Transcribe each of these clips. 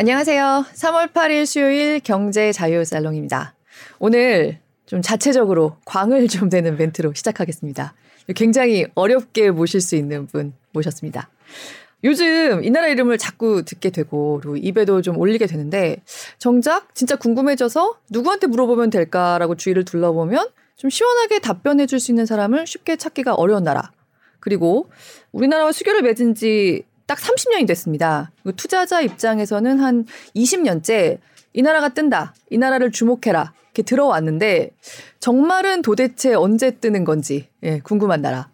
안녕하세요. 3월 8일 수요일 경제 자유 살롱입니다. 오늘 좀 자체적으로 광을 좀 되는 멘트로 시작하겠습니다. 굉장히 어렵게 모실 수 있는 분 모셨습니다. 요즘 이 나라 이름을 자꾸 듣게 되고 그리고 입에도 좀 올리게 되는데 정작 진짜 궁금해져서 누구한테 물어보면 될까라고 주위를 둘러보면 좀 시원하게 답변해 줄 수 있는 사람을 쉽게 찾기가 어려운 나라. 그리고 우리나라와 수교를 맺은 지 딱 30년이 됐습니다. 투자자 입장에서는 한 20년째 이 나라가 뜬다. 이 나라를 주목해라. 이렇게 들어왔는데 정말은 도대체 언제 뜨는 건지 예, 궁금한 나라.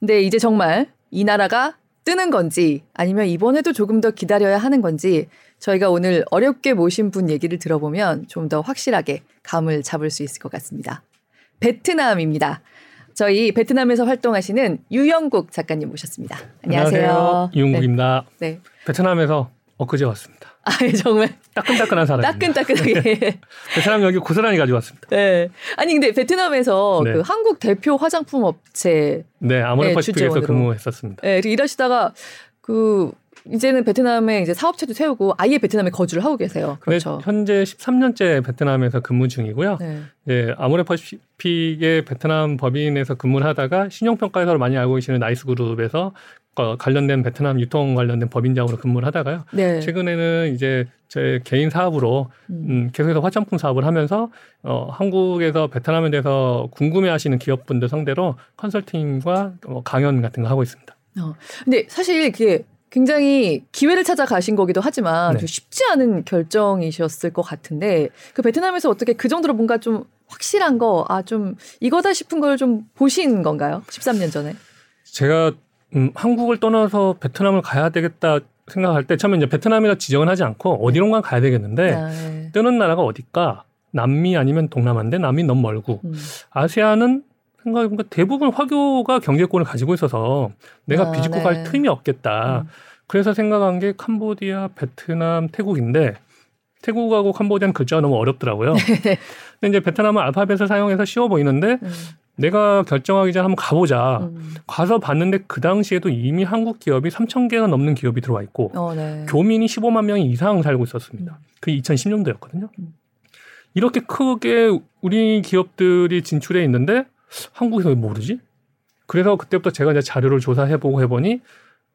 근데 이제 정말 이 나라가 뜨는 건지 아니면 이번에도 조금 더 기다려야 하는 건지 저희가 오늘 어렵게 모신 분 얘기를 들어보면 좀 더 확실하게 감을 잡을 수 있을 것 같습니다. 베트남입니다. 저희 베트남에서 활동하시는 유영국 작가님 모셨습니다. 안녕하세요. 안녕하세요. 유영국입니다. 네. 네. 베트남에서 엊그제 왔습니다. 아, 예, 정말. 따끈따끈한 사람. 따끈따끈하게. 네. 베트남 여기 고스란히 가져왔습니다. 네. 아니, 근데 베트남에서 네. 그 한국 대표 화장품 업체. 네, 아모레퍼시픽에서 근무했었습니다. 네, 일하시다가 그 이제는 베트남에 이제 사업체도 세우고 아예 베트남에 거주를 하고 계세요. 그렇죠. 현재 13년째 베트남에서 근무 중이고요. 네. 예, 아모레퍼시픽의 베트남 법인에서 근무를 하다가 신용평가회사로 많이 알고 계시는 나이스그룹에서 어, 관련된 베트남 유통 관련된 법인장으로 근무를 하다가요. 네. 최근에는 이제 제 개인 사업으로 음. 음, 계속해서 화장품 사업을 하면서 어, 한국에서 베트남에 대해서 궁금해하시는 기업분들 상대로 컨설팅과 어, 강연 같은 거 하고 있습니다. 어, 근데 사실 그게 굉장히 기회를 찾아 가신 거기도 하지만 네. 쉽지 않은 결정이셨을 것 같은데 그 베트남에서 어떻게 그 정도로 뭔가 좀 확실한 거, 아, 좀 이거다 싶은 걸 좀 보신 건가요? 13년 전에? 제가 음, 한국을 떠나서 베트남을 가야 되겠다 생각할 때 처음에 이제 베트남이라 지정을 하지 않고 어디론가 가야 되겠는데 아, 네. 뜨는 나라가 어딜까? 남미 아니면 동남아인데 남미 너무 멀고 음. 아시아는 생각해보니까 대부분 화교가 경제권을 가지고 있어서 내가 아, 비집고 네. 갈 틈이 없겠다. 음. 그래서 생각한 게 캄보디아, 베트남, 태국인데 태국하고 캄보디아는 글자가 너무 어렵더라고요. 네. 근데 이제 베트남은 알파벳을 사용해서 쉬워 보이는데 음. 내가 결정하기 전에 한번 가보자. 음. 가서 봤는데 그 당시에도 이미 한국 기업이 3천 개가 넘는 기업이 들어와 있고 어, 네. 교민이 15만 명 이상 살고 있었습니다. 음. 그게 2010년도였거든요. 음. 이렇게 크게 우리 기업들이 진출해 있는데 한국에서 왜 모르지? 그래서 그때부터 제가 이제 자료를 조사해보고 해보니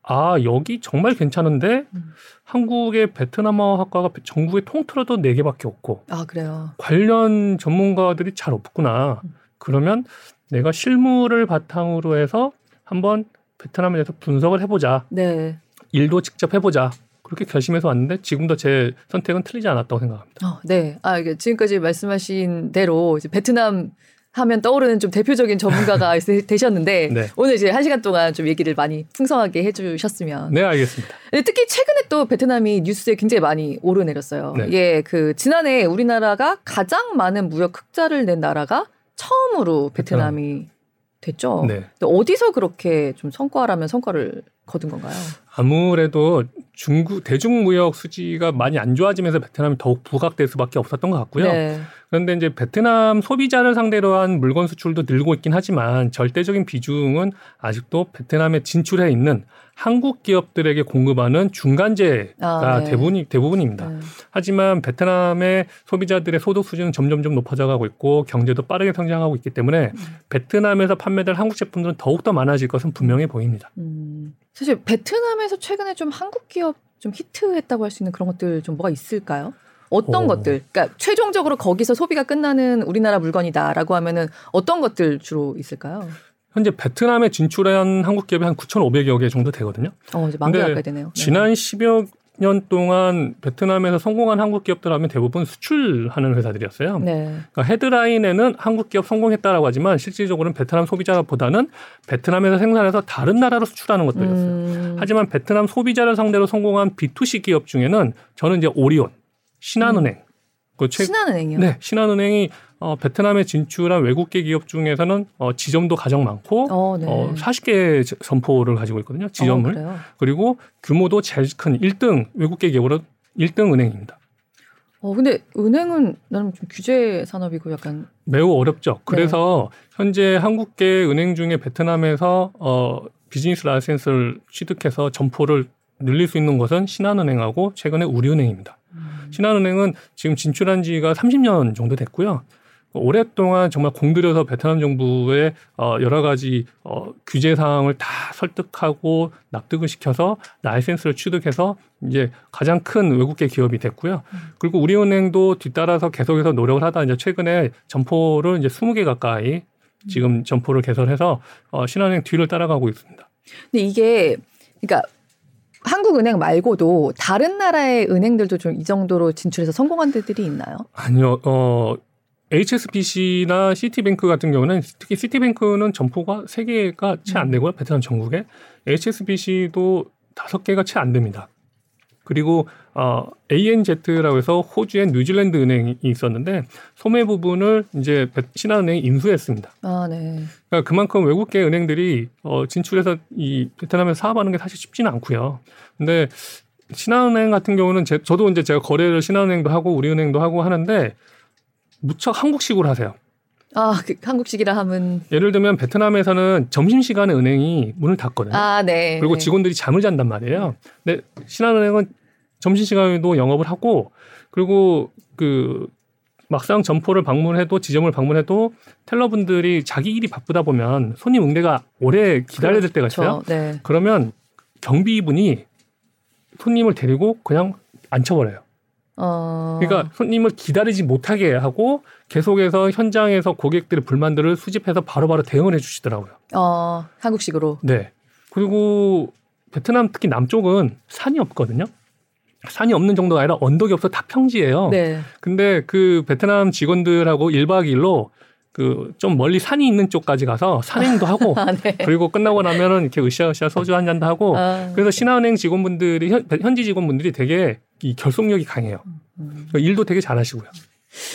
아 여기 정말 괜찮은데 음. 한국의 베트남어 학과가 전국에 통틀어도 네 개밖에 없고 아 그래요 관련 전문가들이 잘 없구나 음. 그러면 내가 실무를 바탕으로 해서 한번 베트남에 대해서 분석을 해보자 네. 일도 직접 해보자 그렇게 결심해서 왔는데 지금도 제 선택은 틀리지 않았다고 생각합니다. 어, 네. 아, 지금까지 말씀하신 대로 이제 베트남 하면 떠오르는 좀 대표적인 전문가가 되셨는데 네. 오늘 이제 한 시간 동안 좀 얘기를 많이 풍성하게 해주셨으면. 네, 알겠습니다. 특히 최근에 또 베트남이 뉴스에 굉장히 많이 오르내렸어요. 네. 이게 그 지난해 우리나라가 가장 많은 무역 흑자를 낸 나라가 처음으로 베트남이 베트남. 됐죠. 네. 어디서 그렇게 좀 성과라면 성과를 거둔 건가요? 아무래도 중국 대중무역 수지가 많이 안 좋아지면서 베트남이 더욱 부각될 수밖에 없었던 것 같고요. 네. 그런데 이제 베트남 소비자를 상대로 한 물건 수출도 늘고 있긴 하지만 절대적인 비중은 아직도 베트남에 진출해 있는 한국 기업들에게 공급하는 중간재가 아, 네. 대부분이 대부분입니다. 네. 하지만 베트남의 소비자들의 소득 수준은 점점점 높아져 가고 있고 경제도 빠르게 성장하고 있기 때문에 음. 베트남에서 판매될 한국 제품들은 더욱 더 많아질 것은 분명해 보입니다. 음. 사실 베트남에 서 최근에 좀 한국 기업 좀 히트했다고 할 수 있는 그런 것들 좀 뭐가 있을까요? 어떤 오. 것들? 그러니까 최종적으로 거기서 소비가 끝나는 우리나라 물건이다라고 하면은 어떤 것들 주로 있을까요? 현재 베트남에 진출한 한국 기업이 한 9,500여 개 정도 되거든요. 어, 이제 만개 가까이 되네요. 네. 지난 10여 년 동안 베트남에서 성공한 한국 기업들 하면 대부분 수출하는 회사들이었어요. 네. 그러니까 헤드라인에는 한국 기업 성공했다라고 하지만 실질적으로는 베트남 소비자보다는 베트남에서 생산해서 다른 나라로 수출하는 것들이었어요. 음. 하지만 베트남 소비자를 상대로 성공한 B2C 기업 중에는 저는 이제 오리온, 신한은행, 음. 그 최... 신한은행이요? 네, 신한은행이 어, 베트남에 진출한 외국계 기업 중에서는 어, 지점도 가장 많고 어, 네. 어, 40개 점포를 가지고 있거든요. 지점을. 어, 그리고 규모도 제일 큰 1등 외국계 기업으로 1등 은행입니다. 어 근데 은행은 나는 좀 규제 산업이고 약간 매우 어렵죠. 그래서 네. 현재 한국계 은행 중에 베트남에서 어 비즈니스 라이센스를 취득해서 점포를 늘릴 수 있는 것은 신한은행하고 최근에 우리은행입니다. 음. 신한은행은 지금 진출한 지가 30년 정도 됐고요. 오랫동안 정말 공들여서 베트남 정부의 어 여러 가지 어 규제 사항을 다 설득하고 납득을 시켜서 라이센스를 취득해서 이제 가장 큰 외국계 기업이 됐고요. 그리고 우리은행도 뒤따라서 계속해서 노력을 하다 이제 최근에 점포를 이제 20개 가까이 지금 점포를 개설해서 어 신한은행 뒤를 따라가고 있습니다. 근데 이게 그러니까 한국은행 말고도 다른 나라의 은행들도 좀 이 정도로 진출해서 성공한 데들이 있나요? 아니요. 어 HSBC나 시티뱅크 같은 경우는 특히 시티뱅크는 점포가 세개가 채 안 되고요. 베트남 전국에. HSBC도 다섯 개가 채 안 됩니다. 그리고 어 ANZ라고 해서 호주의 뉴질랜드 은행이 있었는데 소매 부분을 이제 신한은행이 인수했습니다. 아, 네. 그러니까 그만큼 외국계 은행들이 어 진출해서 이 베트남에 사업하는 게 사실 쉽지는 않고요. 근데 신한은행 같은 경우는 제, 저도 이제 제가 거래를 신한은행도 하고 우리은행도 하고 하는데 무척 한국식으로 하세요. 아, 그 한국식이라 하면 예를 들면 베트남에서는 점심 시간에 은행이 문을 닫거든요. 아, 네. 그리고 직원들이 잠을 잔단 말이에요. 근데 신한은행은 점심 시간에도 영업을 하고 그리고 그 막상 점포를 방문해도 지점을 방문해도 텔러분들이 자기 일이 바쁘다 보면 손님 응대가 오래 기다려야 될 때가 있어요. 그렇죠. 네. 그러면 경비분이 손님을 데리고 그냥 앉혀버려요. 어... 그러니까 손님을 기다리지 못하게 하고 계속해서 현장에서 고객들의 불만들을 수집해서 바로바로 바로 대응을 해주시더라고요. 어, 한국식으로. 네. 그리고 베트남 특히 남쪽은 산이 없거든요. 산이 없는 정도가 아니라 언덕이 없어 다 평지예요. 네. 근데 그 베트남 직원들하고 1박 2일로 그 좀 멀리 산이 있는 쪽까지 가서 산행도 하고 아, 네. 그리고 끝나고 나면은 이렇게 으쌰으쌰 소주 한 잔도 하고 아. 그래서 신한은행 직원분들이 현, 현지 직원분들이 되게 이 결속력이 강해요. 음. 일도 되게 잘하시고요.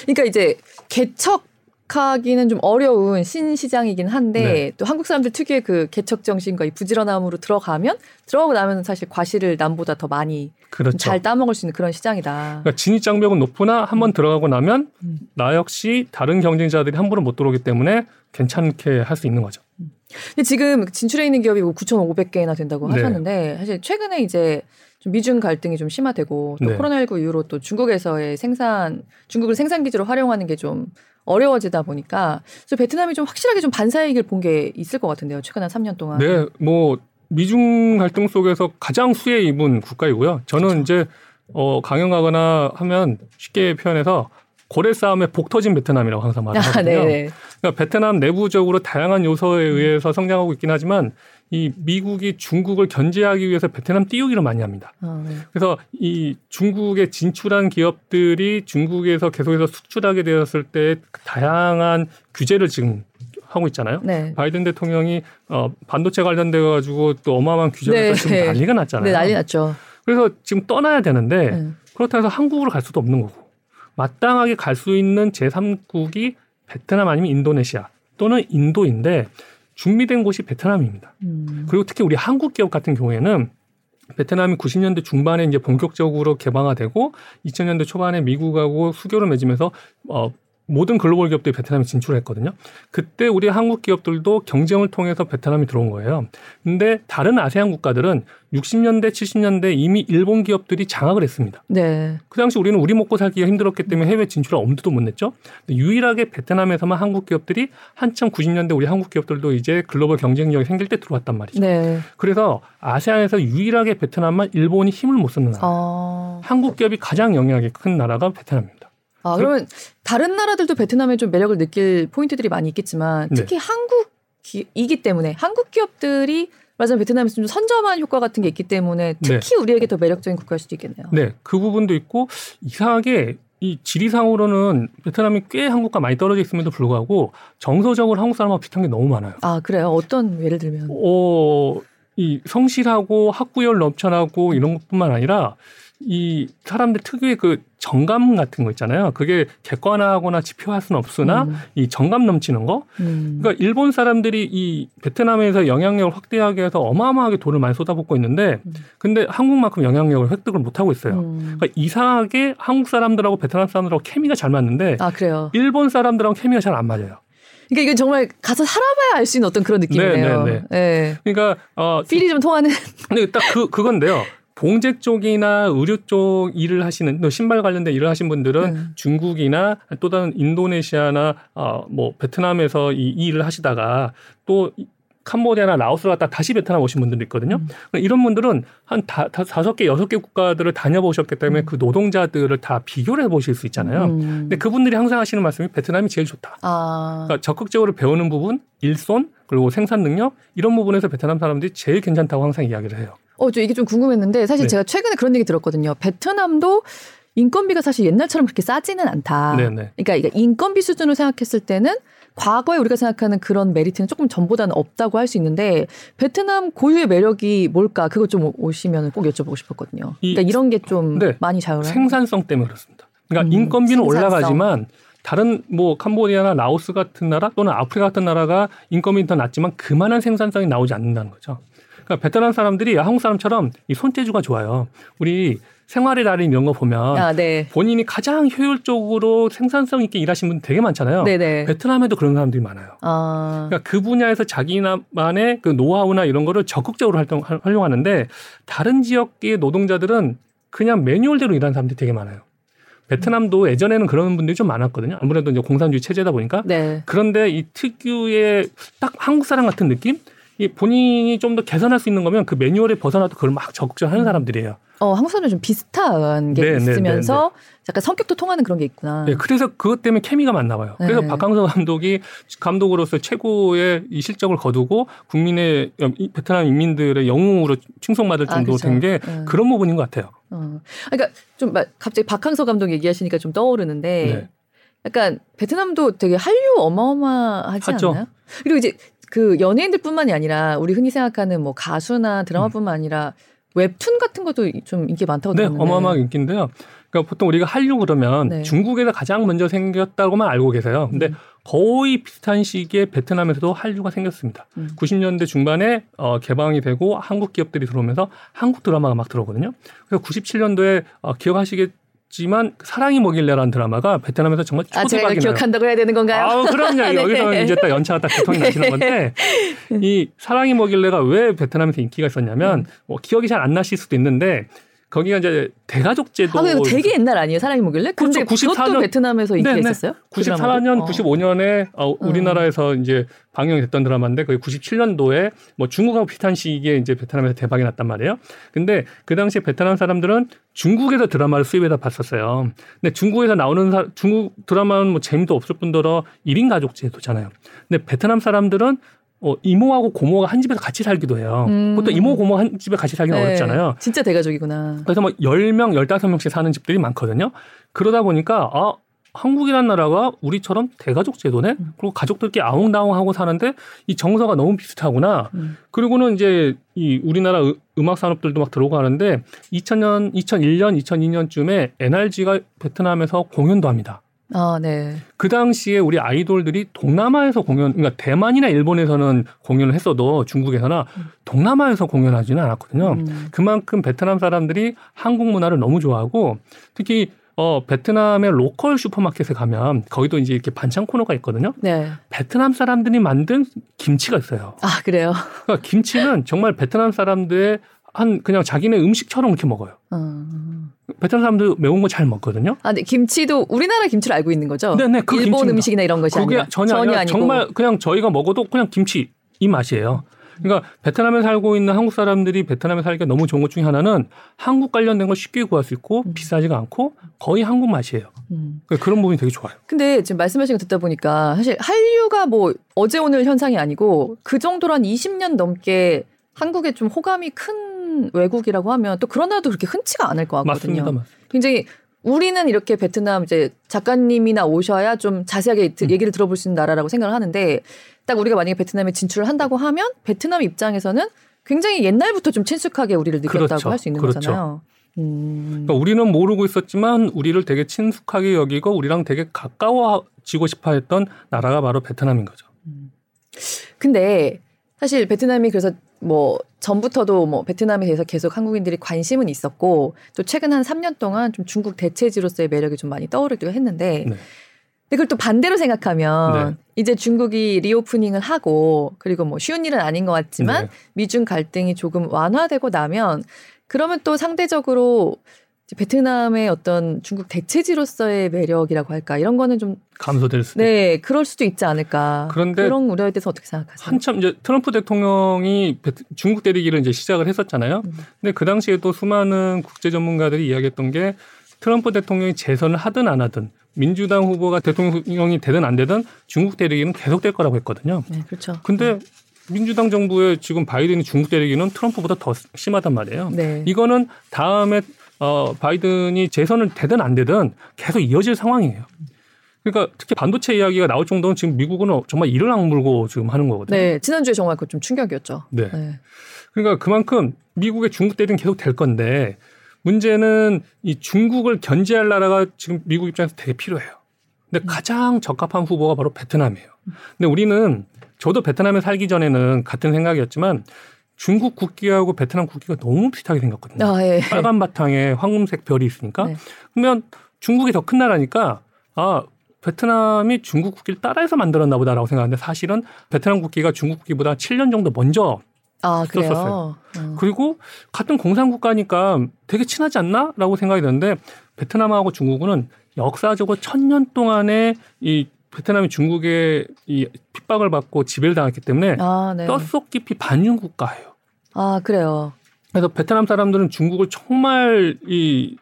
그러니까 이제 개척 하기는 좀 어려운 신시장이긴 한데 네. 또 한국 사람들 특유의 그 개척 정신과 이 부지런함으로 들어가면 들어가고 나면 사실 과실을 남보다 더 많이 그렇죠. 잘 따먹을 수 있는 그런 시장이다. 그러니까 진입 장벽은 높으나 한번 음. 들어가고 나면 음. 나 역시 다른 경쟁자들이 함부로 못 들어오기 때문에 괜찮게 할 수 있는 거죠. 음. 근데 지금 진출해 있는 기업이 9,500개나 뭐 된다고 네. 하셨는데 사실 최근에 이제 좀 미중 갈등이 좀 심화되고 또 네. 코로나19 이후로 또 중국에서의 생산 중국을 생산 기지로 활용하는 게 좀 어려워지다 보니까 그래서 베트남이 좀 확실하게 좀 반사이익을 본 게 있을 것 같은데요. 최근 한 3년 동안. 네, 뭐 미중 갈등 속에서 가장 수혜 입은 국가이고요. 저는 그렇죠. 이제 어 강연가거나 하면 쉽게 표현해서 고래 싸움에 복 터진 베트남이라고 항상 말하거든요. 아, 네. 그러니까 베트남 내부적으로 다양한 요소에 의해서 성장하고 있긴 하지만 이 미국이 중국을 견제하기 위해서 베트남 띄우기를 많이 합니다. 아, 네. 그래서 이 중국에 진출한 기업들이 중국에서 계속해서 수출하게 되었을 때 다양한 규제를 지금 하고 있잖아요. 네. 바이든 대통령이 어, 반도체 관련돼 가지고 또 어마어마한 규제를 네. 지금 난리가 났잖아요. 네, 난리 났죠. 그래서 지금 떠나야 되는데 네. 그렇다고 해서 한국으로 갈 수도 없는 거고 마땅하게 갈 수 있는 제3국이 베트남 아니면 인도네시아 또는 인도인데 준비된 곳이 베트남입니다. 음. 그리고 특히 우리 한국 기업 같은 경우에는 베트남이 90년대 중반에 이제 본격적으로 개방화되고 2000년대 초반에 미국하고 수교를 맺으면서 어 모든 글로벌 기업들이 베트남에 진출했거든요. 그때 우리 한국 기업들도 경쟁을 통해서 베트남이 들어온 거예요. 근데 다른 아세안 국가들은 60년대, 70년대 이미 일본 기업들이 장악을 했습니다. 네. 그 당시 우리는 우리 먹고 살기가 힘들었기 때문에 해외 진출을 엄두도 못 냈죠. 유일하게 베트남에서만 한국 기업들이 한참 90년대 우리 한국 기업들도 이제 글로벌 경쟁력이 생길 때 들어왔단 말이죠. 네. 그래서 아세안에서 유일하게 베트남만 일본이 힘을 못 쓰는 나라. 어... 한국 기업이 가장 영향력이 큰 나라가 베트남입니다. 아, 그러면 다른 나라들도 베트남에 좀 매력을 느낄 포인트들이 많이 있겠지만 네. 특히 네. 한국이기 때문에 한국 기업들이 맞아요. 베트남에서 좀 선점한 효과 같은 게 있기 때문에 특히 네. 우리에게 더 매력적인 국가일 수도 있겠네요. 네, 그 부분도 있고 이상하게 이 지리상으로는 베트남이 꽤 한국과 많이 떨어져 있음에도 불구하고 정서적으로 한국 사람하고 비슷한 게 너무 많아요. 아 그래요? 어떤 예를 들면? 어, 이 성실하고 학구열 넘쳐나고 이런 것뿐만 아니라 이 사람들 특유의 그 정감 같은 거 있잖아요. 그게 객관화하거나 지표할 수는 없으나 음. 이 정감 넘치는 거. 음. 그러니까 일본 사람들이 이 베트남에서 영향력을 확대하기 위해서 어마어마하게 돈을 많이 쏟아붓고 있는데 음. 근데 한국만큼 영향력을 획득을 못 하고 있어요. 음. 그러니까 이상하게 한국 사람들하고 베트남 사람들하고 케미가 잘 맞는데 아, 그래요. 일본 사람들하고 케미가 잘 안 맞아요. 그러니까 이건 정말 가서 살아봐야 알 수 있는 어떤 그런 느낌이네요. 네, 네, 네. 네. 그러니까 어 필이 좀 통하는. 근데 딱 그 그건데요. 봉제 쪽이나 의료 쪽 일을 하시는 또 신발 관련된 일을 하신 분들은 음. 중국이나 또 다른 인도네시아나 어, 뭐 베트남에서 이, 이 일을 하시다가 또 캄보디아나 라오스 갔다 다시 베트남 오신 분들도 있거든요. 음. 이런 분들은 한 다, 다섯 개, 여섯 개 국가들을 다녀보셨기 때문에 음. 그 노동자들을 다 비교를 해보실 수 있잖아요. 음. 근데 그분들이 항상 하시는 말씀이 베트남이 제일 좋다. 아. 그러니까 적극적으로 배우는 부분, 일손, 그리고 생산 능력 이런 부분에서 베트남 사람들이 제일 괜찮다고 항상 이야기를 해요. 어, 저 이게 좀 궁금했는데 사실 네. 제가 최근에 그런 얘기 들었거든요. 베트남도 인건비가 사실 옛날처럼 그렇게 싸지는 않다. 네네. 그러니까 인건비 수준으로 생각했을 때는 과거에 우리가 생각하는 그런 메리트는 조금 전보다는 없다고 할 수 있는데 베트남 고유의 매력이 뭘까 그거 좀 오시면 꼭 여쭤보고 싶었거든요. 그러니까 이런 게좀 네. 많이 자유를 생산성 때문에 그렇습니다. 그러니까 음, 인건비는 생산성. 올라가지만 다른 뭐 캄보디아나 라오스 같은 나라 또는 아프리카 같은 나라가 인건비 더 낮지만 그만한 생산성이 나오지 않는다는 거죠. 그러니까 베트남 사람들이 한국 사람처럼 이 손재주가 좋아요. 우리 생활의 달인 이런 거 보면 아, 네. 본인이 가장 효율적으로 생산성 있게 일하신 분 되게 많잖아요. 네네. 베트남에도 그런 사람들이 많아요. 아. 그러니까 그 분야에서 자기만의 그 노하우나 이런 거를 적극적으로 활동 활용하는데 다른 지역의 노동자들은 그냥 매뉴얼대로 일하는 사람들이 되게 많아요. 베트남도 예전에는 그런 분들이 좀 많았거든요. 아무래도 이제 공산주의 체제다 보니까. 네. 그런데 이 특유의 딱 한국 사람 같은 느낌? 이 본인이 좀 더 개선할 수 있는 거면 그 매뉴얼에 벗어나도 그걸 막 적극적으로 하는 음. 사람들이에요. 어, 한국 사람은 좀 비슷한 게 네, 네 있으면서 네, 네, 네. 약간 성격도 통하는 그런 게 있구나. 네, 그래서 그것 때문에 케미가 맞나 봐요. 그래서 네. 박항서 감독이 감독으로서 최고의 이 실적을 거두고 국민의 베트남 인민들의 영웅으로 칭송받을 아, 정도 아, 된게 그런 부분인 것 같아요. 어. 그러니까 좀 갑자기 박항서 감독 얘기하시니까 좀 떠오르는데 약간 베트남도 되게 한류 어마어마하지 하죠. 않나요? 그리고 이제 그 연예인들뿐만이 아니라 우리 흔히 생각하는 뭐 가수나 드라마뿐만 아니라 웹툰 같은 것도 좀 인기 많다고 네, 들었는데. 어마어마하게 인기인데요. 그러니까 보통 우리가 한류 그러면 네. 중국에서 가장 먼저 생겼다고만 알고 계세요. 근데 음. 거의 비슷한 시기에 베트남에서도 한류가 생겼습니다. 음. 90년대 중반에 어, 개방이 되고 한국 기업들이 들어오면서 한국 드라마가 막 들어오거든요. 그래서 97년도에 어, 기억하시겠 지만 사랑이 뭐길래라는 드라마가 베트남에서 정말 초대박이 아, 제가 기억한다고 해야 되는 건가요? 아, 그럼요. 네. 여기서 이제 딱 연차가 딱 교통이 네. 나시는 건데 이 사랑이 뭐길래가 왜 베트남에서 인기가 있었냐면 음. 뭐 기억이 잘 안 나실 수도 있는데 거기가 이제 대가족 제도. 아, 되게 옛날 아니에요? 사랑이 뭐길래? 근데 그렇죠. 94년 베트남에서 인기가 네네. 있었어요? 94년, 그 95년에 어, 어, 우리나라에서 이제 방영이 됐던 드라마인데 거의 97년도에 뭐 중국하고 비슷한 시기에 이제 베트남에서 대박이 났단 말이에요. 근데 그 당시에 베트남 사람들은 중국에서 드라마를 수입해서 봤었어요. 근데 중국에서 나오는 사, 중국 드라마는 뭐 재미도 없을 뿐더러 1인 가족 제도잖아요. 근데 베트남 사람들은 어, 이모하고 고모가 한 집에서 같이 살기도 해요. 음. 보통 이모, 고모 한 집에 같이 살기는 네. 어렵잖아요. 진짜 대가족이구나. 그래서 뭐 10명, 15명씩 사는 집들이 많거든요. 그러다 보니까, 아, 한국이란 나라가 우리처럼 대가족 제도네? 음. 그리고 가족들끼리 아웅다웅하고 사는데 이 정서가 너무 비슷하구나. 음. 그리고는 이제 이 우리나라 음악 산업들도 막 들어오고 하는데 2000년, 2001년, 2002년쯤에 NRG가 베트남에서 공연도 합니다. 아, 네. 그 당시에 우리 아이돌들이 동남아에서 공연, 그러니까 대만이나 일본에서는 공연을 했어도 중국에서나 음. 동남아에서 공연하지는 않았거든요. 음. 그만큼 베트남 사람들이 한국 문화를 너무 좋아하고 특히 어, 베트남의 로컬 슈퍼마켓에 가면 거기도 이제 이렇게 반찬 코너가 있거든요. 네. 베트남 사람들이 만든 김치가 있어요. 아, 그래요? 그러니까 김치는 정말 베트남 사람들의 한 그냥 자기네 음식처럼 이렇게 먹어요. 어. 베트남 사람들 매운 거 잘 먹거든요. 아, 네. 김치도 우리나라 김치를 알고 있는 거죠? 네, 네. 그 일본 김치입니다. 음식이나 이런 것이 아니라 전혀, 전혀 아니고 정말 그냥 저희가 먹어도 그냥 김치 이 맛이에요. 그러니까 베트남에 살고 있는 한국 사람들이 베트남에 살기가 너무 좋은 것 중에 하나는 한국 관련된 걸 쉽게 구할 수 있고 음. 비싸지가 않고 거의 한국 맛이에요. 음. 그러니까 그런 부분이 되게 좋아요. 근데 지금 말씀하신 거 듣다 보니까 사실 한류가 뭐 어제 오늘 현상이 아니고 그 정도로 한 20년 넘게 한국에 좀 호감이 큰 외국이라고 하면 또 그런 나라도 그렇게 흔치가 않을 것 같거든요. 맞습니다, 맞습니다. 굉장히 우리는 이렇게 베트남 이제 작가님이나 오셔야 좀 자세하게 음. 얘기를 들어볼 수 있는 나라라고 생각을 하는데 딱 우리가 만약에 베트남에 진출을 한다고 하면 베트남 입장에서는 굉장히 옛날부터 좀 친숙하게 우리를 느꼈다고 그렇죠. 할수 있는 그렇죠. 거잖아요. 음. 그러니까 우리는 모르고 있었지만 우리를 되게 친숙하게 여기고 우리랑 되게 가까워지고 싶어했던 나라가 바로 베트남인 거죠. 음. 근데 사실 베트남이 그래서 뭐 전부터도 뭐 베트남에 대해서 계속 한국인들이 관심은 있었고 또 최근 한 3년 동안 좀 중국 대체지로서의 매력이 좀 많이 떠오르기도 했는데 네. 근데 그걸 또 반대로 생각하면 네. 이제 중국이 리오프닝을 하고 그리고 뭐 쉬운 일은 아닌 것 같지만 네. 미중 갈등이 조금 완화되고 나면 그러면 또 상대적으로 베트남의 어떤 중국 대체지로서의 매력이라고 할까 이런 거는 좀 감소될 수도 네 그럴 수도 있지 않을까 그런데 그런 우려에 대해서 어떻게 생각하세요? 한참 이제 트럼프 대통령이 중국 대리기를 이제 시작을 했었잖아요. 음. 근데 그 당시에도 수많은 국제 전문가들이 이야기했던 게 트럼프 대통령이 재선을 하든 안 하든 민주당 후보가 대통령이 되든 안 되든 중국 대리기는 계속될 거라고 했거든요. 네, 그렇죠. 근데 네. 민주당 정부의 지금 바이든이 중국 대리기는 트럼프보다 더 심하단 말이에요. 네. 이거는 다음에 어, 바이든이 재선을 되든 안 되든 계속 이어질 상황이에요. 그러니까 특히 반도체 이야기가 나올 정도는 지금 미국은 정말 이를 악물고 지금 하는 거거든요. 네, 지난주에 정말 그 좀 충격이었죠. 네. 네. 그러니까 그만큼 미국의 중국 대리는 계속 될 건데 문제는 이 중국을 견제할 나라가 지금 미국 입장에서 되게 필요해요. 근데 음. 가장 적합한 후보가 바로 베트남이에요. 근데 우리는 저도 베트남에 살기 전에는 같은 생각이었지만 중국 국기하고 베트남 국기가 너무 비슷하게 생겼거든요. 아, 예. 빨간 바탕에 황금색 별이 있으니까. 네. 그러면 중국이 더 큰 나라니까 아 베트남이 중국 국기를 따라해서 만들었나 보다라고 생각하는데 사실은 베트남 국기가 중국 국기보다 7년 정도 먼저 아, 썼었어요. 음. 그리고 같은 공산국가니까 되게 친하지 않나라고 생각이 드는데 베트남하고 중국은 역사적으로 천년 동안의 이 베트남이 중국의 이 핍박을 받고 지배를 당했기 때문에 아, 네. 뼛속 깊이 반중 국가예요. 아 그래요. 그래서 베트남 사람들은 중국을 정말 이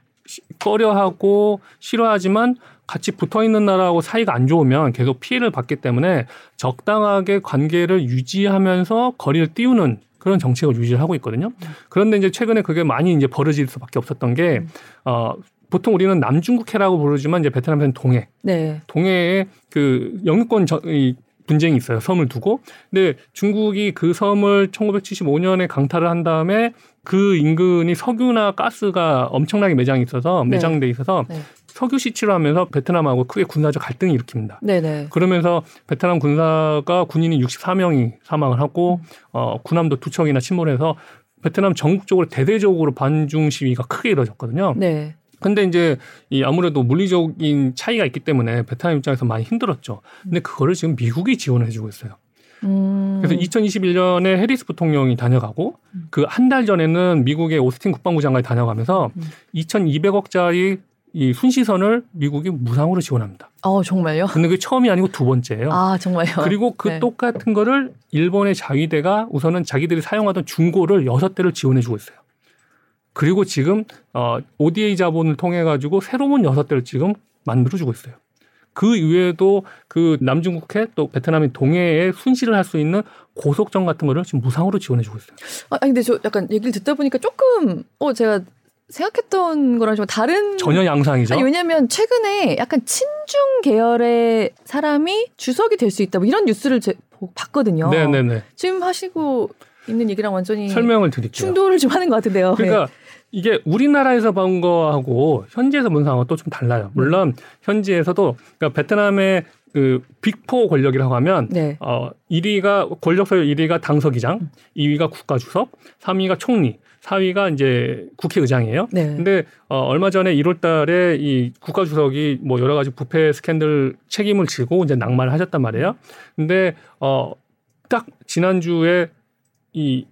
꺼려하고 싫어하지만 같이 붙어 있는 나라하고 사이가 안 좋으면 계속 피해를 받기 때문에 적당하게 관계를 유지하면서 거리를 띄우는 그런 정책을 유지를 하고 있거든요. 그런데 이제 최근에 그게 많이 이제 벌어질 수밖에 없었던 게 음. 어, 보통 우리는 남중국해라고 부르지만 이제 베트남에서는 동해. 네. 동해에 그 영유권 저, 이 분쟁이 있어요. 섬을 두고. 근데 중국이 그 섬을 1975년에 강탈을 한 다음에 그 인근이 석유나 가스가 엄청나게 매장이 있어서 네. 매장돼 있어서 네. 석유 시치를 하면서 베트남하고 크게 군사적 갈등을 일으킵니다. 네네. 그러면서 베트남 군사가 군인이 64명이 사망을 하고 음. 어, 군함도 두 척이나 침몰해서 베트남 전국적으로 대대적으로 반중 시위가 크게 이루어졌거든요. 네. 근데 이제 이 아무래도 물리적인 차이가 있기 때문에 베트남 입장에서 많이 힘들었죠. 근데 그거를 지금 미국이 지원해 주고 있어요. 음. 그래서 2021년에 해리스 부통령이 다녀가고 음. 그한 달 전에는 미국의 오스틴 국방부 장관이 다녀가면서 음. 2,200억짜리 이 순시선을 미국이 무상으로 지원합니다. 어, 정말요? 근데 그게 처음이 아니고 두 번째예요. 아, 정말요? 그리고 그 네. 똑같은 거를 일본의 자위대가 우선은 자기들이 사용하던 중고를 여섯 대를 지원해 주고 있어요. 그리고 지금 어 ODA 자본을 통해 가지고 새로운 여섯 대를 지금 만들어 주고 있어요. 그 이외에도 그 남중국해 또 베트남의 동해에 순시를 할 수 있는 고속정 같은 거를 지금 무상으로 지원해 주고 있어요. 아 근데 저 약간 얘기를 듣다 보니까 조금 어 제가 생각했던 거랑 좀 다른 전혀 양상이죠. 아니, 왜냐하면 최근에 약간 친중 계열의 사람이 주석이 될 수 있다 뭐 이런 뉴스를 제, 봤거든요. 네네네. 지금 하시고 있는 얘기랑 완전히 설명을 드릴게요. 충돌을 좀 하는 것 같은데요. 그러니까 네. 이게 우리나라에서 본 거하고 현지에서 본 상황은 또 좀 달라요. 물론 현지에서도 그러니까 베트남의 그 빅포 권력이라고 하면 네. 어 1위가 권력 서열 1위가 당서기장, 2위가 국가주석, 3위가 총리, 4위가 이제 국회의장이에요. 네. 근데 어 얼마 전에 1월 달에 이 국가주석이 뭐 여러 가지 부패 스캔들 책임을 지고 이제 낙마를 하셨단 말이에요. 근데 어딱 지난주에 이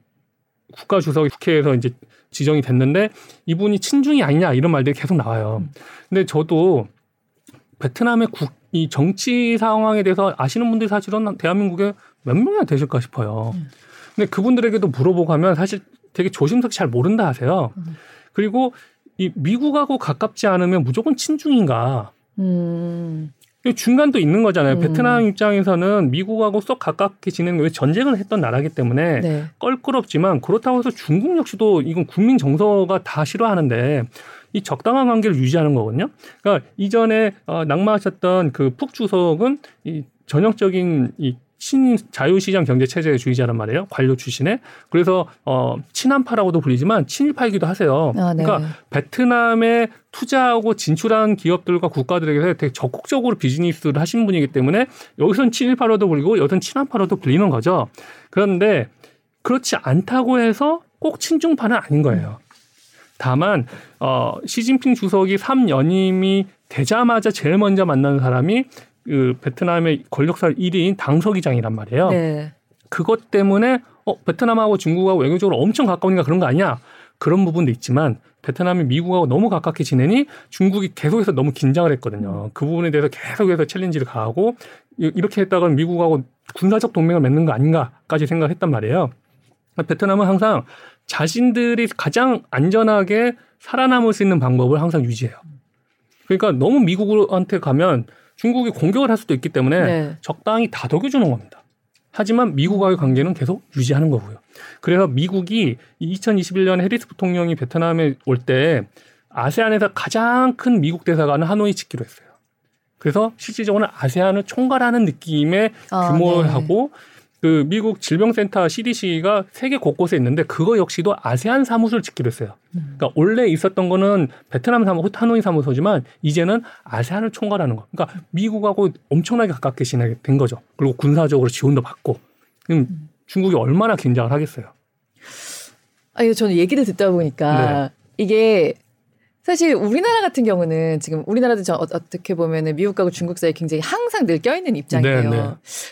국가 주석이 국회에서 이제 지정이 됐는데 이분이 친중이 아니냐 이런 말들이 계속 나와요. 근데 저도 베트남의 국, 이 정치 상황에 대해서 아시는 분들이 사실은 대한민국에 몇 명이나 되실까 싶어요. 근데 그분들에게도 물어보고 하면 사실 되게 조심스럽게 잘 모른다 하세요. 그리고 이 미국하고 가깝지 않으면 무조건 친중인가. 음. 중간도 있는 거잖아요. 음. 베트남 입장에서는 미국하고 쏙 가깝게 지내는 왜 전쟁을 했던 나라기 때문에 네. 껄끄럽지만 그렇다고 해서 중국 역시도 이건 국민 정서가 다 싫어하는데 이 적당한 관계를 유지하는 거거든요. 그러니까 이전에 어, 낙마하셨던 그 푹 주석은 이 전형적인 이 친자유시장 경제 체제 주의자란 말이에요. 관료 출신에. 그래서 어 친한파라고도 불리지만 친일파이기도 하세요. 아, 네. 그러니까 베트남에 투자하고 진출한 기업들과 국가들에게 되게 적극적으로 비즈니스를 하신 분이기 때문에 여기서는 친일파로도 불리고 여기서는 친한파로도 불리는 거죠. 그런데 그렇지 않다고 해서 꼭 친중파는 아닌 거예요. 다만 어 시진핑 주석이 3연임이 되자마자 제일 먼저 만난 사람이 그 베트남의 권력사 1위인 당서기장이란 말이에요. 네. 그것 때문에 어 베트남하고 중국하고 외교적으로 엄청 가까우니까 그런 거 아니야? 그런 부분도 있지만 베트남이 미국하고 너무 가깝게 지내니 중국이 계속해서 너무 긴장을 했거든요. 그 부분에 대해서 계속해서 챌린지를 가하고 이렇게 했다가 미국하고 군사적 동맹을 맺는 거 아닌가까지 생각을 했단 말이에요. 베트남은 항상 자신들이 가장 안전하게 살아남을 수 있는 방법을 항상 유지해요. 그러니까 너무 미국한테 가면 중국이 공격을 할 수도 있기 때문에 네. 적당히 다독여주는 겁니다. 하지만 미국과의 관계는 계속 유지하는 거고요. 그래서 미국이 2021년 해리스 부통령이 베트남에 올 때 아세안에서 가장 큰 미국 대사관을 하노이 짓기로 했어요. 그래서 실질적으로는 아세안을 총괄하는 느낌의 아, 규모를 네. 하고 그 미국 질병센터 CDC가 세계 곳곳에 있는데 그거 역시도 아세안 사무소를 짓기로 했어요. 음. 그러니까 원래 있었던 거는 베트남 사무소, 하노이 사무소지만 이제는 아세안을 총괄하는 거. 그러니까 미국하고 엄청나게 가깝게 지내게 된 거죠. 그리고 군사적으로 지원도 받고. 그럼 음. 중국이 얼마나 긴장을 하겠어요. 아니 저는 얘기를 듣다 보니까 네. 이게 사실 우리나라 같은 경우는 지금 우리나라도 저 어, 어떻게 보면은 미국하고 중국 사이에 굉장히 항상 늘 껴있는 입장이에요. 네, 네.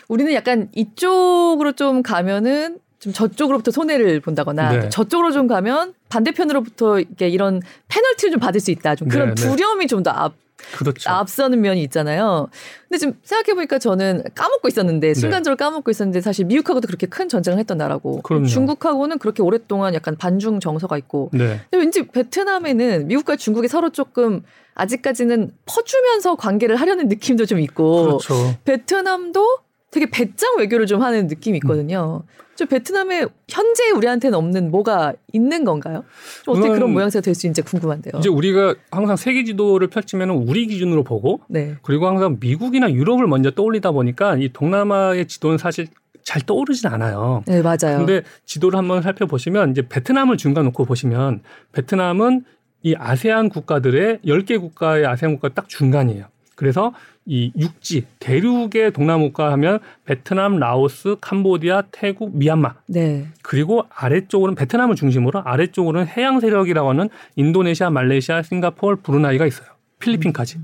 우리는 약간 이쪽으로 좀 가면은 좀 저쪽으로부터 손해를 본다거나 네. 저쪽으로 좀 가면 반대편으로부터 이렇게 이런 페널티를 좀 받을 수 있다. 좀 그런 네, 네. 두려움이 좀더 그렇죠. 앞서는 면이 있잖아요. 근데 지금 생각해 보니까 저는 까먹고 있었는데 네. 순간적으로 네. 까먹고 있었는데 사실 미국하고도 그렇게 큰 전쟁을 했던 나라고 그럼요. 중국하고는 그렇게 오랫동안 약간 반중 정서가 있고. 네. 근데 왠지 베트남에는 미국과 중국이 서로 조금 아직까지는 퍼주면서 관계를 하려는 느낌도 좀 있고. 그렇죠. 베트남도 되게 배짱 외교를 좀 하는 느낌이 있거든요. 음. 좀 베트남에 현재 우리한테는 없는 뭐가 있는 건가요? 좀 어떻게 그런 모양새가 될 수 있는지 궁금한데요. 이제 우리가 항상 세계 지도를 펼치면 우리 기준으로 보고 네. 그리고 항상 미국이나 유럽을 먼저 떠올리다 보니까 이 동남아의 지도는 사실 잘 떠오르진 않아요. 네, 맞아요. 근데 지도를 한번 살펴보시면 이제 베트남을 중간 놓고 보시면 베트남은 이 아세안 국가들의 10개 국가의 아세안 국가 딱 중간이에요. 그래서 이 육지 대륙의 동남아국가 하면 베트남, 라오스, 캄보디아, 태국, 미얀마. 네. 그리고 아래쪽으로는 베트남을 중심으로 아래쪽으로는 해양 세력이라고 하는 인도네시아, 말레이시아, 싱가포르, 브루나이가 있어요. 필리핀까지.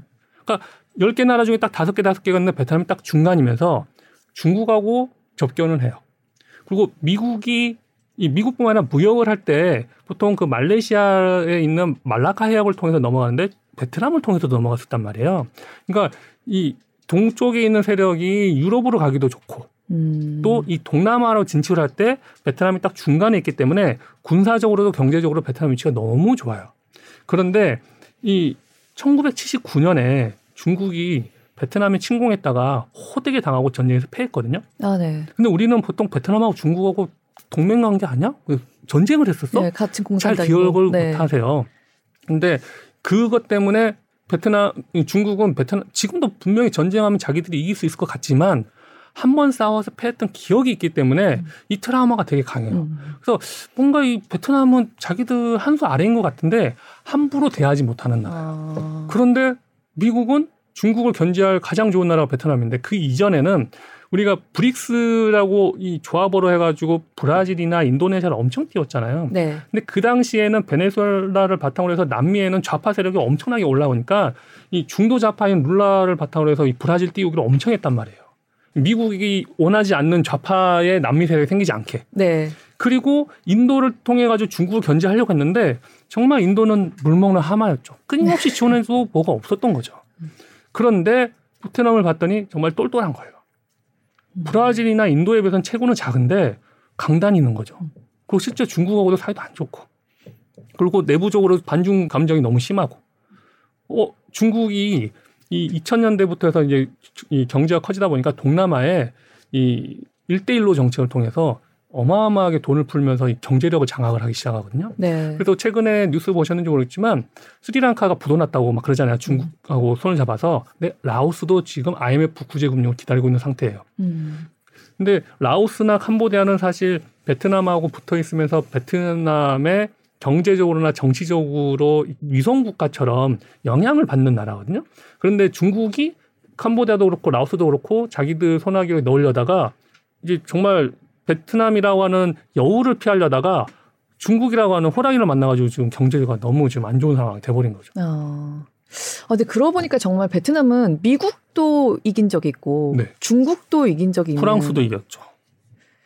그러니까 10개 나라 중에 딱 5개, 5개가 있는데 베트남이 딱 중간이면서 중국하고 접견을 해요. 그리고 미국이 이 미국뿐만 아니라 무역을 할 때 보통 그 말레이시아에 있는 말라카 해역을 통해서 넘어가는데 베트남을 통해서 넘어갔었단 말이에요. 그러니까 이 동쪽에 있는 세력이 유럽으로 가기도 좋고 음. 또이 동남아로 진출할 때 베트남이 딱 중간에 있기 때문에 군사적으로도 경제적으로 베트남 위치가 너무 좋아요. 그런데 이 1979년에 중국이 베트남에 침공했다가 호되게 당하고 전쟁에서 패했거든요. 아, 네. 근데 우리는 보통 베트남하고 중국하고 동맹 관계 아니야? 전쟁을 했었어? 네, 같은 잘 기억을 네. 못 하세요. 근데 그것 때문에 베트남, 중국은 베트남, 지금도 분명히 전쟁하면 자기들이 이길 수 있을 것 같지만 한 번 싸워서 패했던 기억이 있기 때문에 음. 이 트라우마가 되게 강해요. 음. 그래서 뭔가 이 베트남은 자기들 한 수 아래인 것 같은데 함부로 대하지 못하는 나라. 아. 그런데 미국은 중국을 견제할 가장 좋은 나라가 베트남인데 그 이전에는 우리가 브릭스라고 이 조합으로 해가지고 브라질이나 인도네시아를 엄청 띄웠잖아요. 네. 근데 그 당시에는 베네수엘라를 바탕으로 해서 남미에는 좌파 세력이 엄청나게 올라오니까 이 중도 좌파인 룰라를 바탕으로 해서 이 브라질 띄우기를 엄청 했단 말이에요. 미국이 원하지 않는 좌파의 남미 세력이 생기지 않게. 네. 그리고 인도를 통해 가지고 중국을 견제하려고 했는데 정말 인도는 물 먹는 하마였죠. 끊임없이 네. 지원해도 뭐가 없었던 거죠. 그런데 베트남을 봤더니 정말 똘똘한 거예요. 브라질이나 인도에 비해서는 체구는 작은데 강단이 있는 거죠. 그리고 실제 중국하고도 사이도 안 좋고. 그리고 내부적으로 반중 감정이 너무 심하고. 어, 중국이 이 2000년대부터 해서 이제 이 경제가 커지다 보니까 동남아에 이 1대1로 정책을 통해서 어마어마하게 돈을 풀면서 경제력을 장악을 하기 시작하거든요. 네. 그래서 최근에 뉴스 보셨는지 모르겠지만 스리랑카가 부도났다고 막 그러잖아요. 중국하고 손을 잡아서. 근데 라오스도 지금 IMF 구제 금융을 기다리고 있는 상태예요. 음. 근데 라오스나 캄보디아는 사실 베트남하고 붙어 있으면서 베트남의 경제적으로나 정치적으로 위성 국가처럼 영향을 받는 나라거든요. 그런데 중국이 캄보디아도 그렇고 라오스도 그렇고 자기들 손아귀에 넣으려다가 이제 정말 베트남이라고 하는 여우를 피하려다가 중국이라고 하는 호랑이를 만나가지고 지금 경제가 너무 지금 안 좋은 상황이 돼버린 거죠. 어. 아, 근데 그러고 보니까 정말 베트남은 미국도 이긴 적이 있고 네. 중국도 이긴 적이 있는 프랑스도 이겼죠.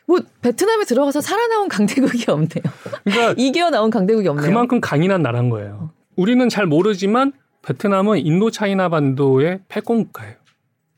뭐 베트남에 들어가서 살아나온 강대국이 없네요. 그러니까 이겨 나온 강대국이 없네요. 그만큼 강인한 나라인 거예요. 우리는 잘 모르지만 베트남은 인도 차이나 반도의 패권 국가예요.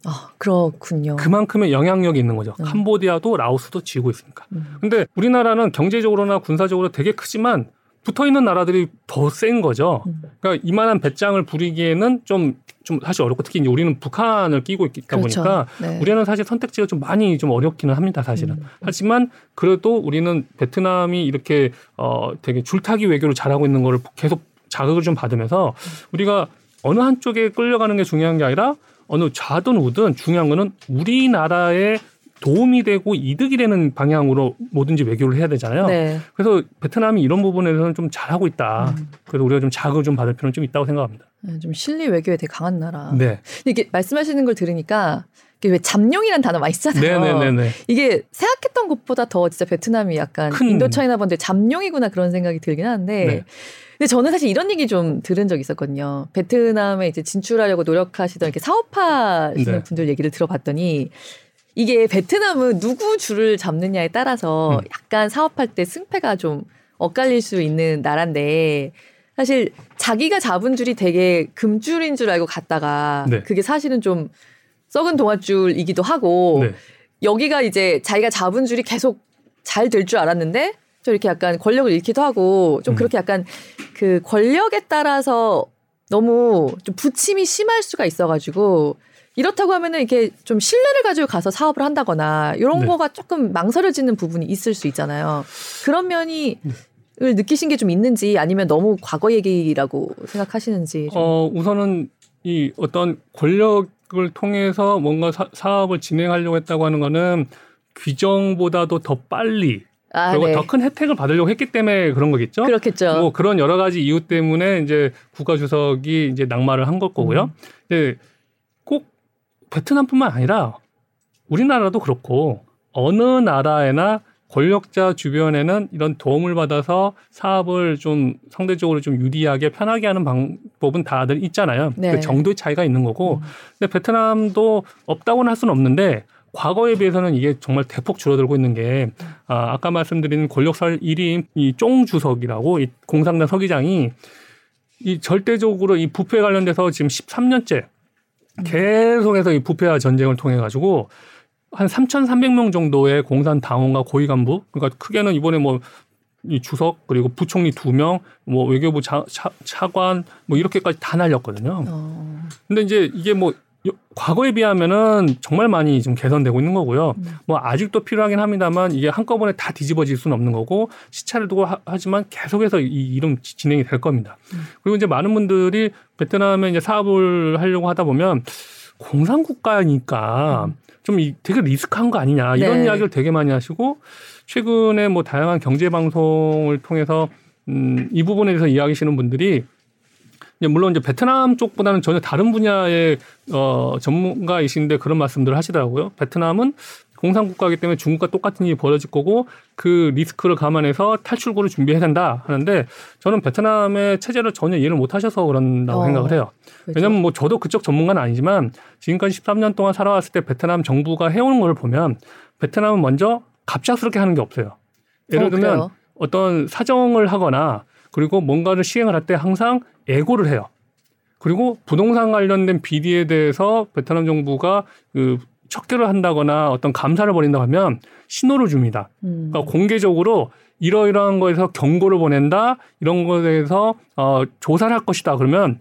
아, 그렇군요. 그만큼의 영향력이 있는 거죠. 음. 캄보디아도 라오스도 지고 있으니까. 음. 근데 우리나라는 경제적으로나 군사적으로 되게 크지만 붙어 있는 나라들이 더 센 거죠. 음. 그러니까 이만한 배짱을 부리기에는 좀, 좀 사실 어렵고 특히 이제 우리는 북한을 끼고 있다 그렇죠. 보니까 네. 우리는 사실 선택지가 좀 많이 좀 어렵기는 합니다, 사실은. 음. 하지만 그래도 우리는 베트남이 이렇게 어 되게 줄타기 외교를 잘하고 있는 거를 계속 자극을 좀 받으면서 우리가 어느 한쪽에 끌려가는 게 중요한 게 아니라 어느 좌든 우든 중요한 거는 우리나라의 도움이 되고 이득이 되는 방향으로 뭐든지 외교를 해야 되잖아요. 네. 그래서 베트남이 이런 부분에서는 좀 잘하고 있다. 음. 그래서 우리가 좀 자극을 좀 받을 필요는 좀 있다고 생각합니다. 네, 좀 실리 외교에 되게 강한 나라. 네. 이게 말씀하시는 걸 들으니까 이게 왜 잠룡이라는 단어 많이 쓰잖아요. 네네네. 네, 네. 이게 생각했던 것보다 더 진짜 베트남이 약간 큰... 인도 차이나 번데 잠룡이구나 그런 생각이 들긴 하는데. 네. 근데 저는 사실 이런 얘기 좀 들은 적이 있었거든요. 베트남에 이제 진출하려고 노력하시던 이렇게 사업하시는 네. 분들 얘기를 들어봤더니 이게 베트남은 누구 줄을 잡느냐에 따라서 음. 약간 사업할 때 승패가 좀 엇갈릴 수 있는 나라인데 사실 자기가 잡은 줄이 되게 금줄인 줄 알고 갔다가 네. 그게 사실은 좀 썩은 동아줄이기도 하고 네. 여기가 이제 자기가 잡은 줄이 계속 잘 될 줄 알았는데 좀 이렇게 약간 권력을 잃기도 하고 좀 음. 그렇게 약간 그 권력에 따라서 너무 좀 부침이 심할 수가 있어가지고 이렇다고 하면은 이렇게 좀 신뢰를 가지고 가서 사업을 한다거나 이런 네. 거가 조금 망설여지는 부분이 있을 수 있잖아요. 그런 면이 네. 을 느끼신 게 좀 있는지 아니면 너무 과거 얘기라고 생각하시는지. 좀. 어 우선은 이 어떤 권력을 통해서 뭔가 사, 사업을 진행하려고 했다고 하는 거는 규정보다도 더 빨리 아, 그리고 네. 더큰 혜택을 받으려고 했기 때문에 그런 거겠죠. 그렇겠죠. 뭐 그런 여러 가지 이유 때문에 이제 국가 주석이 이제 낙마를 한 거고요. 음. 이제 베트남뿐만 아니라 우리나라도 그렇고 어느 나라에나 권력자 주변에는 이런 도움을 받아서 사업을 좀 상대적으로 좀 유리하게 편하게 하는 방법은 다들 있잖아요. 네. 그 정도의 차이가 있는 거고. 음. 근데 베트남도 없다고는 할 수는 없는데 과거에 비해서는 이게 정말 대폭 줄어들고 있는 게 아, 아까 말씀드린 권력설 1인 이쫑 주석이라고 이 공산당 서기장이 이 절대적으로 이 부패 관련돼서 지금 13년째 계속해서 이 부패와 전쟁을 통해 가지고 한 3,300명 정도의 공산 당원과 고위 간부 그러니까 크게는 이번에 뭐이 주석 그리고 부총리 두 명, 뭐 외교부 차, 차, 차관 뭐 이렇게까지 다 날렸거든요. 어. 근데 이제 이게 뭐 과거에 비하면은 정말 많이 좀 개선되고 있는 거고요. 음. 뭐 아직도 필요하긴 합니다만 이게 한꺼번에 다 뒤집어질 수는 없는 거고 시차를 두고 하, 지만 계속해서 이 이름 진행이 될 겁니다. 음. 그리고 이제 많은 분들이 베트남에 이제 사업을 하려고 하다 보면 공산 국가니까 음. 좀 되게 리스크한 거 아니냐 이런 네. 이야기를 되게 많이 하시고 최근에 뭐 다양한 경제 방송을 통해서 음, 이 부분에 대해서 이야기하시는 분들이 물론 이제 베트남 쪽보다는 전혀 다른 분야의 어, 전문가이신데 그런 말씀들을 하시더라고요. 베트남은 공산국가이기 때문에 중국과 똑같은 일이 벌어질 거고 그 리스크를 감안해서 탈출구를 준비해야 된다 하는데 저는 베트남의 체제를 전혀 이해를 못 하셔서 그런다고 어, 생각을 해요. 그렇죠. 왜냐하면 뭐 저도 그쪽 전문가는 아니지만 지금까지 13년 동안 살아왔을 때 베트남 정부가 해오는 걸 보면 베트남은 먼저 갑작스럽게 하는 게 없어요. 예를 어, 들면 그 어떤 사정을 하거나 그리고 뭔가를 시행을 할 때 항상 예고를 해요. 그리고 부동산 관련된 비리에 대해서 베트남 정부가 그 척결을 한다거나 어떤 감사를 벌인다 하면 신호를 줍니다. 음. 그러니까 공개적으로 이러이러한 거에서 경고를 보낸다 이런 거에 대해서 어, 조사를 할 것이다 그러면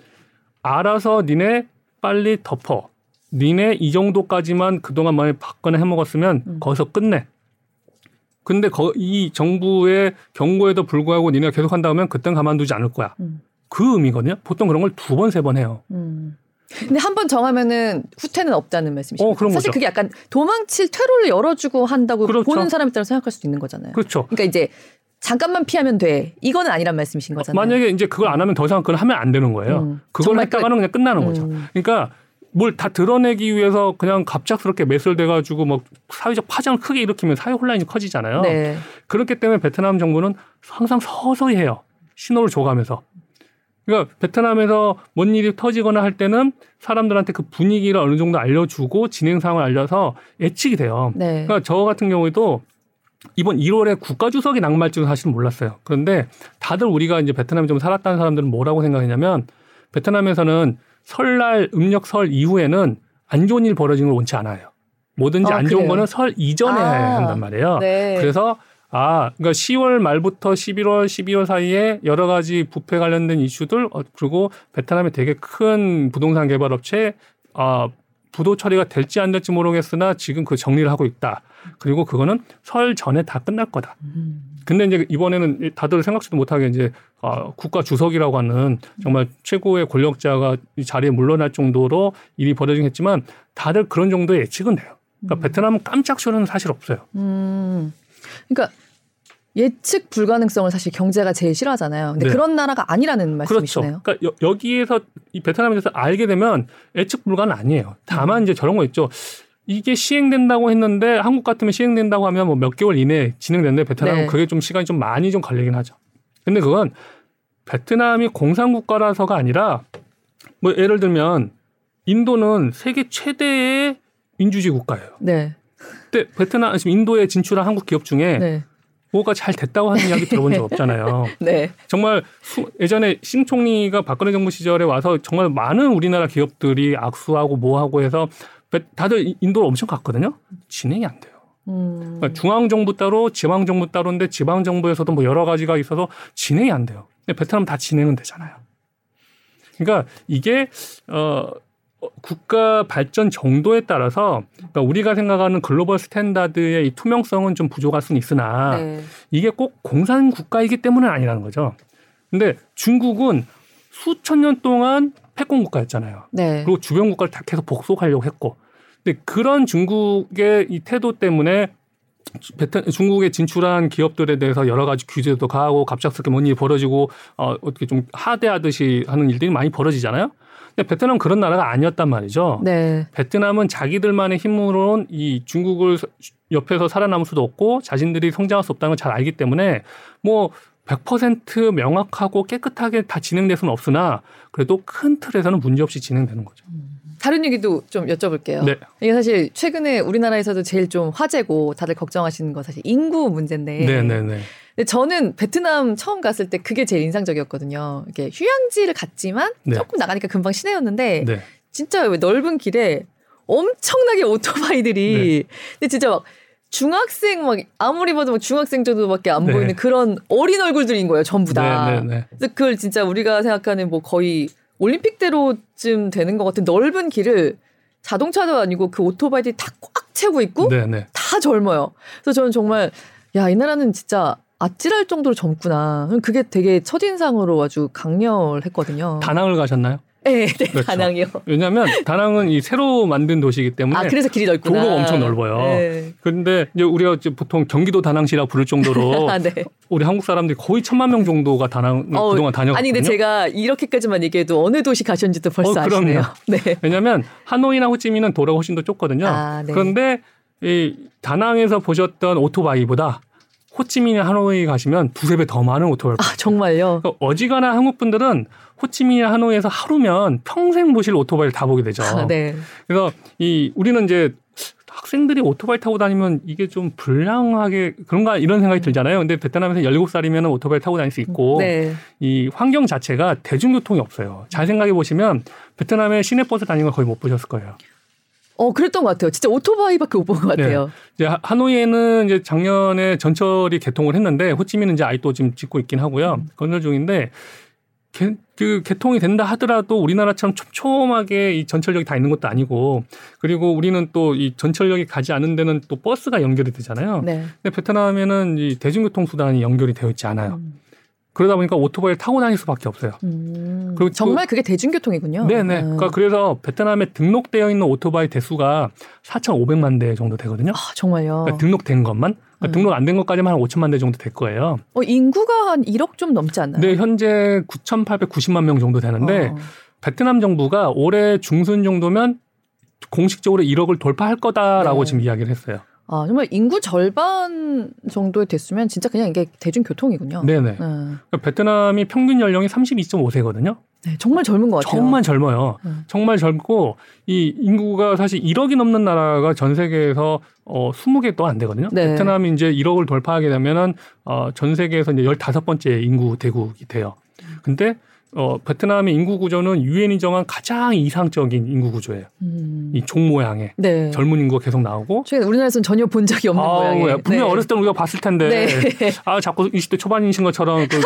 알아서 니네 빨리 덮어. 니네 이 정도까지만 그동안 많이 받거나 해먹었으면 음. 거기서 끝내. 근데 거, 이 정부의 경고에도 불구하고 니네가 계속 한다면 그땐 가만두지 않을 거야. 음. 그 의미거든요. 보통 그런 걸 두 번, 세 번 해요. 음. 근데 한 번 정하면은 후퇴는 없다는 말씀이시죠. 어, 사실 거죠. 그게 약간 도망칠 퇴로를 열어주고 한다고 그렇죠. 보는 사람에 따라 생각할 수도 있는 거잖아요. 그렇죠. 그러니까 이제 잠깐만 피하면 돼. 이거는 아니란 말씀이신 거잖아요. 만약에 이제 그걸 안 하면 더 이상 그걸 하면 안 되는 거예요. 음. 그걸 했다가는 그냥 끝나는 거죠. 음. 그러니까 뭘 다 드러내기 위해서 그냥 갑작스럽게 매설돼가지고 뭐 사회적 파장을 크게 일으키면 사회 혼란이 커지잖아요. 네. 그렇기 때문에 베트남 정부는 항상 서서히 해요. 신호를 줘가면서. 그러니까 베트남에서 뭔 일이 터지거나 할 때는 사람들한테 그 분위기를 어느 정도 알려주고 진행 상황을 알려서 예측이 돼요. 네. 그러니까 저 같은 경우에도 이번 1월에 국가주석이 낙마할지는 사실은 몰랐어요. 그런데 다들 우리가 이제 베트남에 좀 살았다는 사람들은 뭐라고 생각했냐면 베트남에서는 설날 음력 설 이후에는 안 좋은 일 벌어지는 걸 원치 않아요. 뭐든지 아, 안 좋은 그래요? 거는 설 이전에 아, 한단 말이에요. 네. 그래서 아, 그러니까 10월 말부터 11월, 12월 사이에 여러 가지 부패 관련된 이슈들 어, 그리고 베트남에 되게 큰 부동산 개발 업체 아, 부도 처리가 될지 안 될지 모르겠으나 지금 그 정리를 하고 있다. 그리고 그거는 설 전에 다 끝날 거다. 근데 이제 이번에는 다들 생각지도 못하게 이제 아, 국가 주석이라고 하는 정말 최고의 권력자가 이 자리에 물러날 정도로 일이 벌어지긴 했지만 다들 그런 정도의 예측은 돼요. 그러니까 음. 베트남은 깜짝 쇼는 사실 없어요. 음. 그러니까 예측 불가능성을 사실 경제가 제일 싫어하잖아요. 근데 네. 그런 나라가 아니라는 말씀이시네요. 그렇죠. 그러니까 여, 기에서이 베트남에 대해서 알게 되면 예측 불가는 아니에요. 다만 음. 이제 저런 거 있죠. 이게 시행된다고 했는데 한국 같으면 시행된다고 하면 뭐 몇 개월 이내에 진행되는데 베트남은 네. 그게 좀 시간이 좀 많이 좀 걸리긴 하죠. 근데 그건 베트남이 공산국가라서가 아니라 뭐 예를 들면 인도는 세계 최대의 민주주의 국가예요. 네. 근데 베트남 지금 인도에 진출한 한국 기업 중에 네. 뭐가 잘 됐다고 하는 이야기 들어본 적 없잖아요. 네. 정말 수, 예전에 신 총리가 박근혜 정부 시절에 와서 정말 많은 우리나라 기업들이 악수하고 뭐하고 해서 다들 인도를 엄청 갔거든요. 진행이 안 돼요. 음. 그러니까 중앙 정부 따로 지방 정부 따로인데 지방 정부에서도 뭐 여러 가지가 있어서 진행이 안 돼요. 근데 베트남 다 진행은 되잖아요. 그러니까 이게 어 국가 발전 정도에 따라서 그러니까 우리가 생각하는 global standard의 이 투명성은 좀 부족할 수는 있으나 네. 이게 꼭 공산 국가이기 때문은 아니라는 거죠. 근데 중국은 수천 년 동안 패권 국가였잖아요. 네. 그리고 주변 국가를 다 계속 복속하려고 했고. 근데 그런 중국의 이 태도 때문에 베트, 중국에 진출한 기업들에 대해서 여러 가지 규제도 가하고 갑작스럽게 뭔 일이 벌어지고 어, 어떻게 좀 하대하듯이 하는 일들이 많이 벌어지잖아요. 근데 베트남은 그런 나라가 아니었단 말이죠. 네. 베트남은 자기들만의 힘으로는 이 중국을 옆에서 살아남을 수도 없고 자신들이 성장할 수 없다는 걸 잘 알기 때문에 뭐100% 명확하고 깨끗하게 다 진행될 수는 없으나 그래도 큰 틀에서는 문제없이 진행되는 거죠. 다른 얘기도 좀 여쭤볼게요. 네. 이게 사실 최근에 우리나라에서도 제일 좀 화제고 다들 걱정하시는 거 사실 인구 문제인데. 네네네. 근데 저는 베트남 처음 갔을 때 그게 제일 인상적이었거든요. 이게 휴양지를 갔지만 네. 조금 나가니까 금방 시내였는데 네. 진짜 넓은 길에 엄청나게 오토바이들이 네. 근데 진짜 막 중학생 막 아무리 봐도 막 중학생 정도밖에 안 네. 보이는 그런 어린 얼굴들인 거예요 전부 다. 네, 네, 네. 그래서 그걸 진짜 우리가 생각하는 뭐 거의 올림픽대로쯤 되는 것 같은 넓은 길을 자동차도 아니고 그 오토바이들이 다 꽉 채우고 있고 네, 네. 다 젊어요. 그래서 저는 정말 야 이 나라는 진짜 아찔할 정도로 젊구나. 그게 되게 첫인상으로 아주 강렬했거든요. 다낭을 가셨나요? 네, 네 그렇죠. 다낭이요. 왜냐하면 다낭은 이 새로 만든 도시이기 때문에 아 그래서 길이 넓구나. 도로가 엄청 넓어요. 네. 그런데 이제 우리가 이제 보통 경기도 다낭시라고 부를 정도로 아, 네. 우리 한국 사람들이 거의 천만 명 정도가 다낭 어, 그동안 다녔거든요. 아니 근데 제가 이렇게까지만 얘기해도 어느 도시 가셨는지도 벌써 어, 아시네요. 네. 왜냐하면 하노이나 호찌민은 도로가 훨씬 더 좁거든요. 아, 네. 그런데 이 다낭에서 보셨던 오토바이보다 호치민이나 하노이 가시면 두세 배 더 많은 오토바이. 아, 정말요? 그러니까 어지간한 한국 분들은 호치민이나 하노이에서 하루면 평생 보실 오토바이를 다 보게 되죠. 아, 네. 그래서 이 우리는 이제 학생들이 오토바이 타고 다니면 이게 좀 불량하게 그런가 이런 생각이 들잖아요. 근데 베트남에서 17살이면 오토바이 타고 다닐 수 있고 네. 이 환경 자체가 대중교통이 없어요. 잘 생각해 보시면 베트남에 시내버스 다니는 걸 거의 못 보셨을 거예요. 어, 그랬던 것 같아요. 진짜 오토바이밖에 못 본 것 같아요. 네. 이제 하노이에는 이제 작년에 전철이 개통을 했는데 호치민은 이제 아직도 지금 짓고 있긴 하고요. 음. 건설 중인데 개, 그 개통이 된다 하더라도 우리나라처럼 촘촘하게 이 전철역이 다 있는 것도 아니고 그리고 우리는 또 이 전철역이 가지 않은 데는 또 버스가 연결이 되잖아요. 네. 근데 베트남에는 이 대중교통 수단이 연결이 되어 있지 않아요. 음. 그러다 보니까 오토바이를 타고 다닐 수밖에 없어요. 음, 그리고 정말 그 게 대중교통이군요. 네네. 음. 그러니까 그래서 베트남에 등록되어 있는 오토바이 대수가 4,500만 대 정도 되거든요. 아, 정말요? 그러니까 등록된 것만. 그러니까 음. 등록 안 된 것까지만 한 5천만 대 정도 될 거예요. 어, 인구가 한 1억 좀 넘지 않나요? 네, 현재 9,890만 명 정도 되는데 어. 베트남 정부가 올해 중순 정도면 공식적으로 1억을 돌파할 거다라고 네. 지금 이야기를 했어요. 아, 정말 인구 절반 정도에 됐으면 진짜 그냥 이게 대중교통이군요. 네네. 네. 그러니까 베트남이 평균 연령이 32.5세거든요. 네, 정말 젊은 것 같아요. 정말 젊어요. 네. 정말 젊고 이 인구가 사실 1억이 넘는 나라가 전 세계에서 어 20개도 안 되거든요. 네. 베트남이 이제 1억을 돌파하게 되면은 어전 세계에서 이제 15번째 인구 대국이 돼요. 근데 어, 베트남의 인구 구조는 유엔이 정한 가장 이상적인 인구 구조예요. 음. 이종 모양의 네. 젊은 인구가 계속 나오고. 최근 우리나라에서는 전혀 본 적이 없는 아, 모양이에요. 분명 네. 어렸을 때 우리가 봤을 텐데 네. 아 자꾸 20대 초반이신 것처럼 그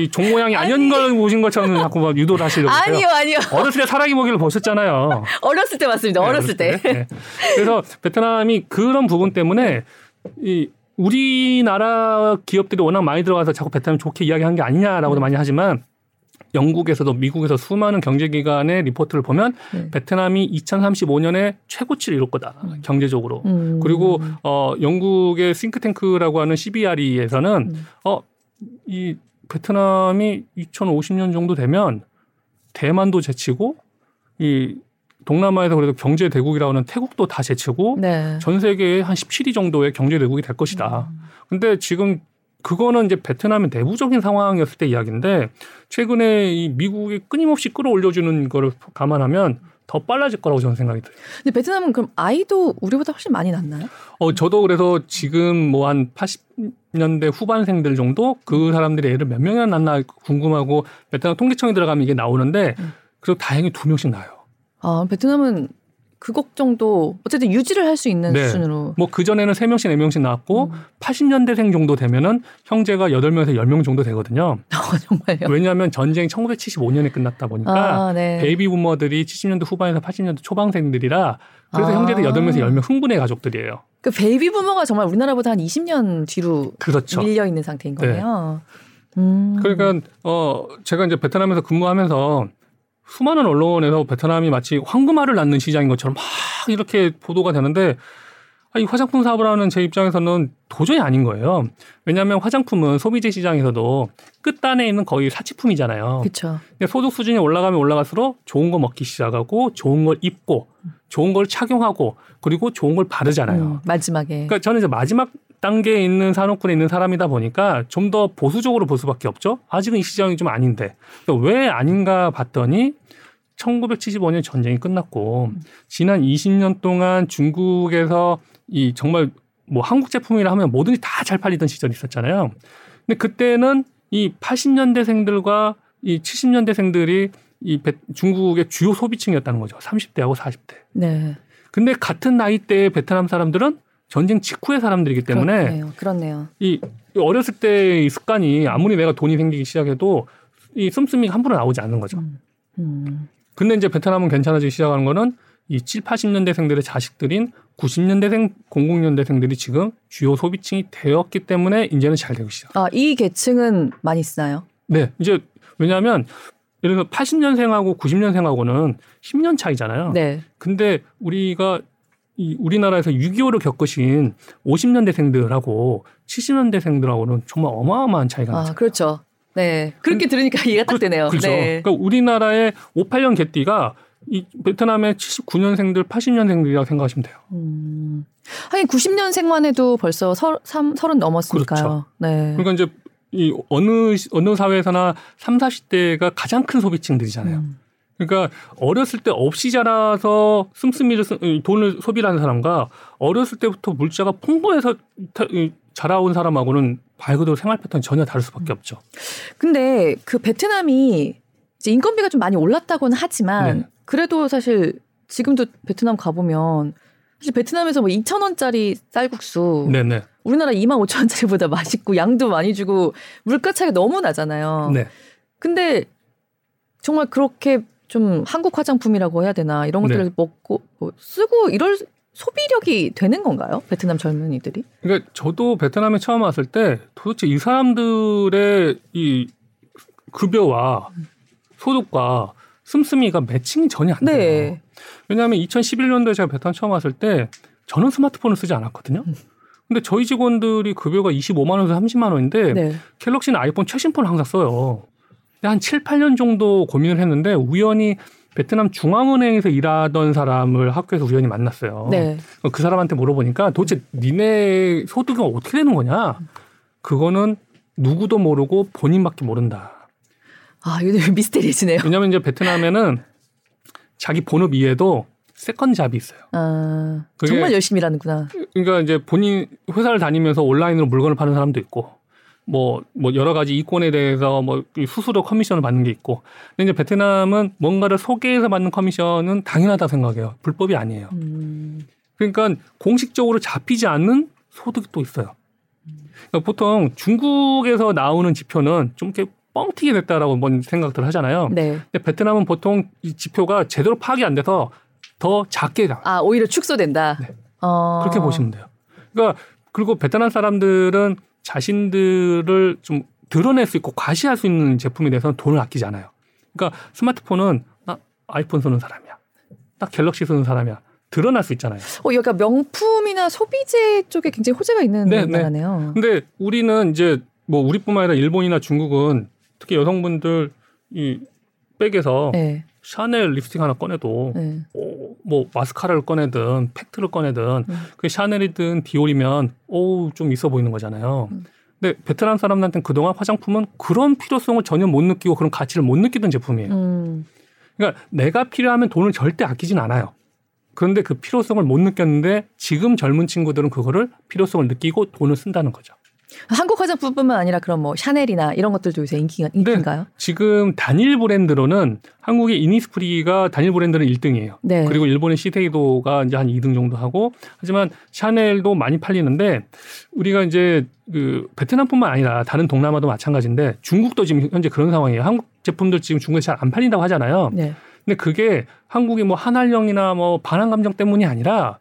이종 모양이 아닌 걸 보신 것처럼 자꾸 막 유도를 하시려고. 아니요, 아니요. 어렸을 때 사라기 먹이를 보셨잖아요. 어렸을 때 맞습니다. 네, 어렸을, 때. 때. 네. 그래서 베트남이 그런 부분 때문에 이 우리나라 기업들이 워낙 많이 들어가서 자꾸 베트남 좋게 이야기한 게 아니냐라고도 음. 많이 하지만 영국에서도 미국에서 수많은 경제기관의 리포트를 보면 네. 베트남이 2035년에 최고치를 이룰 거다 음. 경제적으로 음. 그리고 어 영국의 싱크탱크라고 하는 CBRE에서는 음. 어이 베트남이 2050년 정도 되면 대만도 제치고 이 동남아에서 그래도 경제 대국이라고 하는 태국도 다 제치고 네. 전 세계에 한 17위 정도의 경제 대국이 될 것이다. 음. 근데 지금 그거는 이제 베트남의 내부적인 상황이었을 때 이야기인데 최근에 이 미국이 끊임없이 끌어올려주는 거를 감안하면 더 빨라질 거라고 저는 생각이 들어요. 근데 베트남은 그럼 아이도 우리보다 훨씬 많이 낳나요? 어, 저도 그래서 지금 뭐 한 80년대 후반생들 정도 그 사람들이 애를 몇 명이나 낳나 궁금하고 베트남 통계청에 들어가면 이게 나오는데 음. 그리고 다행히 두 명씩 낳아요. 아, 베트남은 그것 정도 어쨌든 유지를 할 수 있는 네. 수준으로. 뭐 그전에는 3명씩 4명씩 나왔고 음. 80년대생 정도 되면은 형제가 8명에서 10명 정도 되거든요. 어, 정말요? 왜냐하면 전쟁이 1975년에 끝났다 보니까 아, 네. 베이비 부머들이 70년대 후반에서 80년대 초반생들이라 그래서 아. 형제들 8명에서 10명 흥부네 가족들이에요. 그 baby boomer가 정말 우리나라보다 한 20년 뒤로 그렇죠. 밀려 있는 상태인 네. 거네요. 네. 음. 그러니까 어 제가 이제 베트남에서 근무하면서 수많은 언론에서 베트남이 마치 황금알을 낳는 시장인 것처럼 막 이렇게 보도가 되는데 아, 이 화장품 사업을 하는 제 입장에서는 도저히 아닌 거예요. 왜냐하면 화장품은 소비재 시장에서도 끝단에 있는 거의 사치품이잖아요. 그렇죠. 소득 수준이 올라가면 올라갈수록 좋은 거 먹기 시작하고 좋은 걸 입고 좋은 걸 착용하고 그리고 좋은 걸 바르잖아요. 음, 마지막에. 그러니까 저는 이제 마지막 단계에 있는 산업군에 있는 사람이다 보니까 좀 더 보수적으로 볼 수밖에 없죠. 아직은 이 시장이 좀 아닌데 그러니까 왜 아닌가 봤더니 1975년 전쟁이 끝났고 지난 20년 동안 중국에서 이 정말 뭐 한국 제품이라 하면 뭐든지 다 잘 팔리던 시절이 있었잖아요. 근데 그때는 이 80년대생들과 이 70년대생들이 이 중국의 주요 소비층이었다는 거죠. 30대하고 40대. 네. 근데 같은 나이대의 베트남 사람들은 전쟁 직후의 사람들이기 때문에 그렇네요. 그렇네요. 이 어렸을 때의 습관이 아무리 내가 돈이 생기기 시작해도 이 씀씀이가 함부로 나오지 않는 거죠. 음. 음. 근데 이제 베트남은 괜찮아지기 시작하는 거는 이 7, 80년대생들의 자식들인 90년대생, 00년대생들이 지금 주요 소비층이 되었기 때문에 이제는 잘 되고 시작. 아, 이 계층은 많이 쓰나요? 네. 이제 왜냐하면 예를 들어 80년생하고 90년생하고는 10년 차이잖아요. 네. 근데 우리가 이 우리나라에서 6.25를 겪으신 50년대생들하고 70년대생들하고는 정말 어마어마한 차이가 나죠. 아, 그렇죠. 네. 그렇게 그, 들으니까 이해가 딱 그, 되네요. 그 렇죠. 네. 그러니까 우리나라의 58년 개띠가 이 베트남의 79년생들, 80년생들이라고 생각하시면 돼요. 음. 하긴 90년생만 해도 벌써 서, 3, 30 넘었으니까요. 그렇죠. 네. 그러니까 이제 이 어느 어느 사회에서나 3, 40대가 가장 큰 소비층들이잖아요. 음. 그러니까 어렸을 때 없이 자라서 씀씀이를 돈을 소비하는 사람과 어렸을 때부터 물자가 풍부해서 자라온 사람하고는 말 그대로 생활 패턴이 전혀 다를 수밖에 없죠. 근데 그 베트남이 이제 인건비가 좀 많이 올랐다고는 하지만 네. 그래도 사실 지금도 베트남 가보면 사실 베트남에서 뭐 2천 원짜리 쌀국수 네네. 우리나라 2만 5천 원짜리보다 맛있고 양도 많이 주고 물가 차이가 너무 나잖아요. 네. 근데 정말 그렇게 좀 한국 화장품이라고 해야 되나 이런 것들을 네. 먹고 뭐 쓰고 이럴 소비력이 되는 건가요? 베트남 젊은이들이? 그러니까 저도 베트남에 처음 왔을 때 도대체 이 사람들의 이 급여와 소득과 씀씀이가 매칭이 전혀 안 돼요. 네. 왜냐하면 2011년도에 제가 베트남 처음 왔을 때 저는 스마트폰을 쓰지 않았거든요. 음. 근데 저희 직원들이 급여가 25만 원에서 30만 원인데 네. 갤럭시는 아이폰 최신폰을 항상 써요. 한 7, 8년 정도 고민을 했는데 우연히 베트남 중앙은행에서 일하던 사람을 학교에서 우연히 만났어요. 네. 그 사람한테 물어보니까 도대체 니네 소득이 어떻게 되는 거냐? 그거는 누구도 모르고 본인밖에 모른다. 아, 이거 미스테리지네요. 왜냐하면 이제 베트남에는 자기 본업 이외에도 second job이 있어요. 아, 정말 열심히 일하는구나. 그러니까 이제 본인 회사를 다니면서 온라인으로 물건을 파는 사람도 있고 뭐, 뭐 여러 가지 이권에 대해서 뭐 수수료 커미션을 받는 게 있고. 근데 이제 베트남은 뭔가를 소개해서 받는 커미션은 당연하다 생각해요. 불법이 아니에요. 음. 그러니까 공식적으로 잡히지 않는 소득이 또 있어요. 그러니까 보통 중국에서 나오는 지표는 좀 이렇게 뻥튀기 됐다라고 뭔 생각들 하잖아요. 네. 근데 베트남은 보통 이 지표가 제대로 파악이 안 돼서 더 작게 가. 아 오히려 축소된다. 네. 어... 그렇게 보시면 돼요. 그러니까 그리고 베트남 사람들은 자신들을 좀 드러낼 수 있고 과시할 수 있는 제품에 대해서는 돈을 아끼지 않아요. 그러니까 스마트폰은 나 아이폰 쓰는 사람이야. 딱 갤럭시 쓰는 사람이야. 드러날 수 있잖아요. 어, 여기가 명품이나 소비재 쪽에 굉장히 호재가 있는 네, 네. 나라네요. 네. 근데 우리는 이제 뭐 우리뿐만 아니라 일본이나 중국은 특히 여성분들 이 백에서 네. 샤넬 립스틱 하나 꺼내도 네. 오, 뭐 마스카라를 꺼내든 팩트를 꺼내든 음. 그 샤넬이든 디올이면 오좀 있어 보이는 거잖아요. 음. 근데 베트남 사람들한테는 그동안 화장품은 그런 필요성을 전혀 못 느끼고 그런 가치를 못 느끼던 제품이에요. 음. 그러니까 내가 필요하면 돈을 절대 아끼진 않아요. 그런데 그 필요성을 못 느꼈는데 지금 젊은 친구들은 그거를 필요성을 느끼고 돈을 쓴다는 거죠. 한국 화장품뿐만 아니라 그런 뭐 샤넬이나 이런 것들도 요새 인기가 인기인가요? 네. 지금 단일 브랜드로는 한국의 이니스프리가 단일 브랜드는 1등이에요. 네. 그리고 일본의 시세이도가 이제 한 2등 정도 하고 하지만 샤넬도 많이 팔리는데 우리가 이제 그 베트남뿐만 아니라 다른 동남아도 마찬가지인데 중국도 지금 현재 그런 상황이에요. 한국 제품들 지금 중국에서 잘안 팔린다고 하잖아요. 네. 근데 그게 한국의 뭐 한알령이나 뭐 반항 감정 때문이 아니라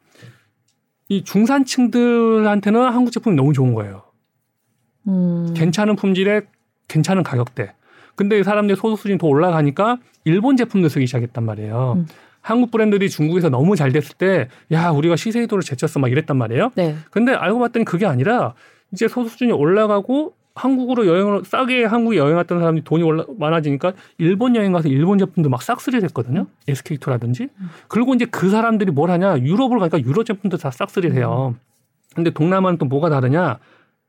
이 중산층들한테는 한국 제품이 너무 좋은 거예요. 음. 괜찮은 품질에 괜찮은 가격대. 근데 사람들이 소득 수준이 더 올라가니까 일본 제품도 쓰기 시작했단 말이에요. 음. 한국 브랜드들이 중국에서 너무 잘 됐을 때, 야, 우리가 시세이도를 제쳤어 막 이랬단 말이에요. 네. 근데 알고 봤더니 그게 아니라 이제 소득 수준이 올라가고 한국으로 여행을 싸게 한국에 여행 왔던 사람들이 돈이 올라, 많아지니까 일본 여행 가서 일본 제품도 막 싹쓸이 됐거든요. 음. SK2라든지. 그리고 이제 그 사람들이 뭘 하냐. 유럽을 가니까 유럽 제품도 다 싹쓸이 해요. 근데 동남아는 또 뭐가 다르냐.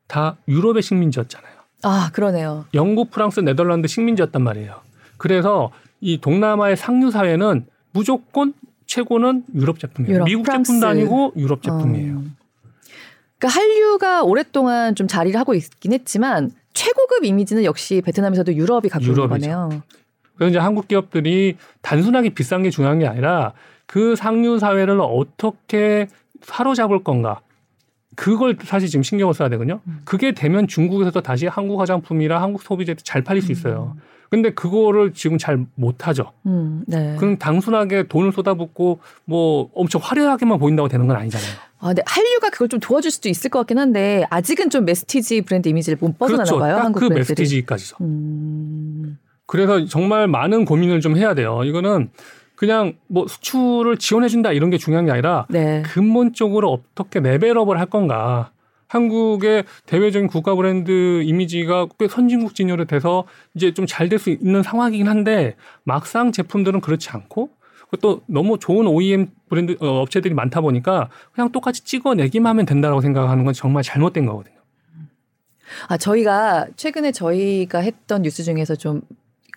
다 유럽의 식민지였잖아요. 아, 그러네요. 영국, 프랑스, 네덜란드 식민지였단 말이에요. 그래서 이 동남아의 상류 사회는 무조건 최고는 유럽 제품이에요. 유럽, 미국 프랑스. 제품도 아니고 유럽 제품이에요. 어. 그러니까 한류가 오랫동안 좀 자리를 하고 있긴 했지만 최고급 이미지는 역시 베트남에서도 유럽이 갖고 있는 거네요. 그래서 이제 한국 기업들이 단순하게 비싼 게 중요한 게 아니라 그 상류 사회를 어떻게 사로잡을 건가 그걸 사실 지금 신경을 써야 되거든요. 음. 그게 되면 중국에서도 다시 한국 화장품이랑 한국 소비재도 잘 팔릴 수 있어요. 음. 근데 그거를 지금 잘 못하죠. 음, 네. 그럼 단순하게 돈을 쏟아붓고 뭐 엄청 화려하게만 보인다고 되는 건 아니잖아요. 아, 근데 한류가 그걸 좀 도와줄 수도 있을 것 같긴 한데 아직은 좀 메스티지 브랜드 이미지를 못 벗어나나 그렇죠. 봐요. 한국 그 브랜드들이. 메스티지까지죠. 음... 그래서 정말 많은 고민을 좀 해야 돼요. 이거는 그냥 뭐 수출을 지원해준다 이런 게 중요한 게 아니라 네. 근본적으로 어떻게 레벨업을 할 건가. 한국의 대외적인 국가 브랜드 이미지가 꽤 선진국 진열이 돼서 이제 좀 잘 될 수 있는 상황이긴 한데 막상 제품들은 그렇지 않고 또 너무 좋은 OEM 브랜드 어, 업체들이 많다 보니까 그냥 똑같이 찍어내기만 하면 된다고 생각하는 건 정말 잘못된 거거든요. 아 저희가 최근에 저희가 했던 뉴스 중에서 좀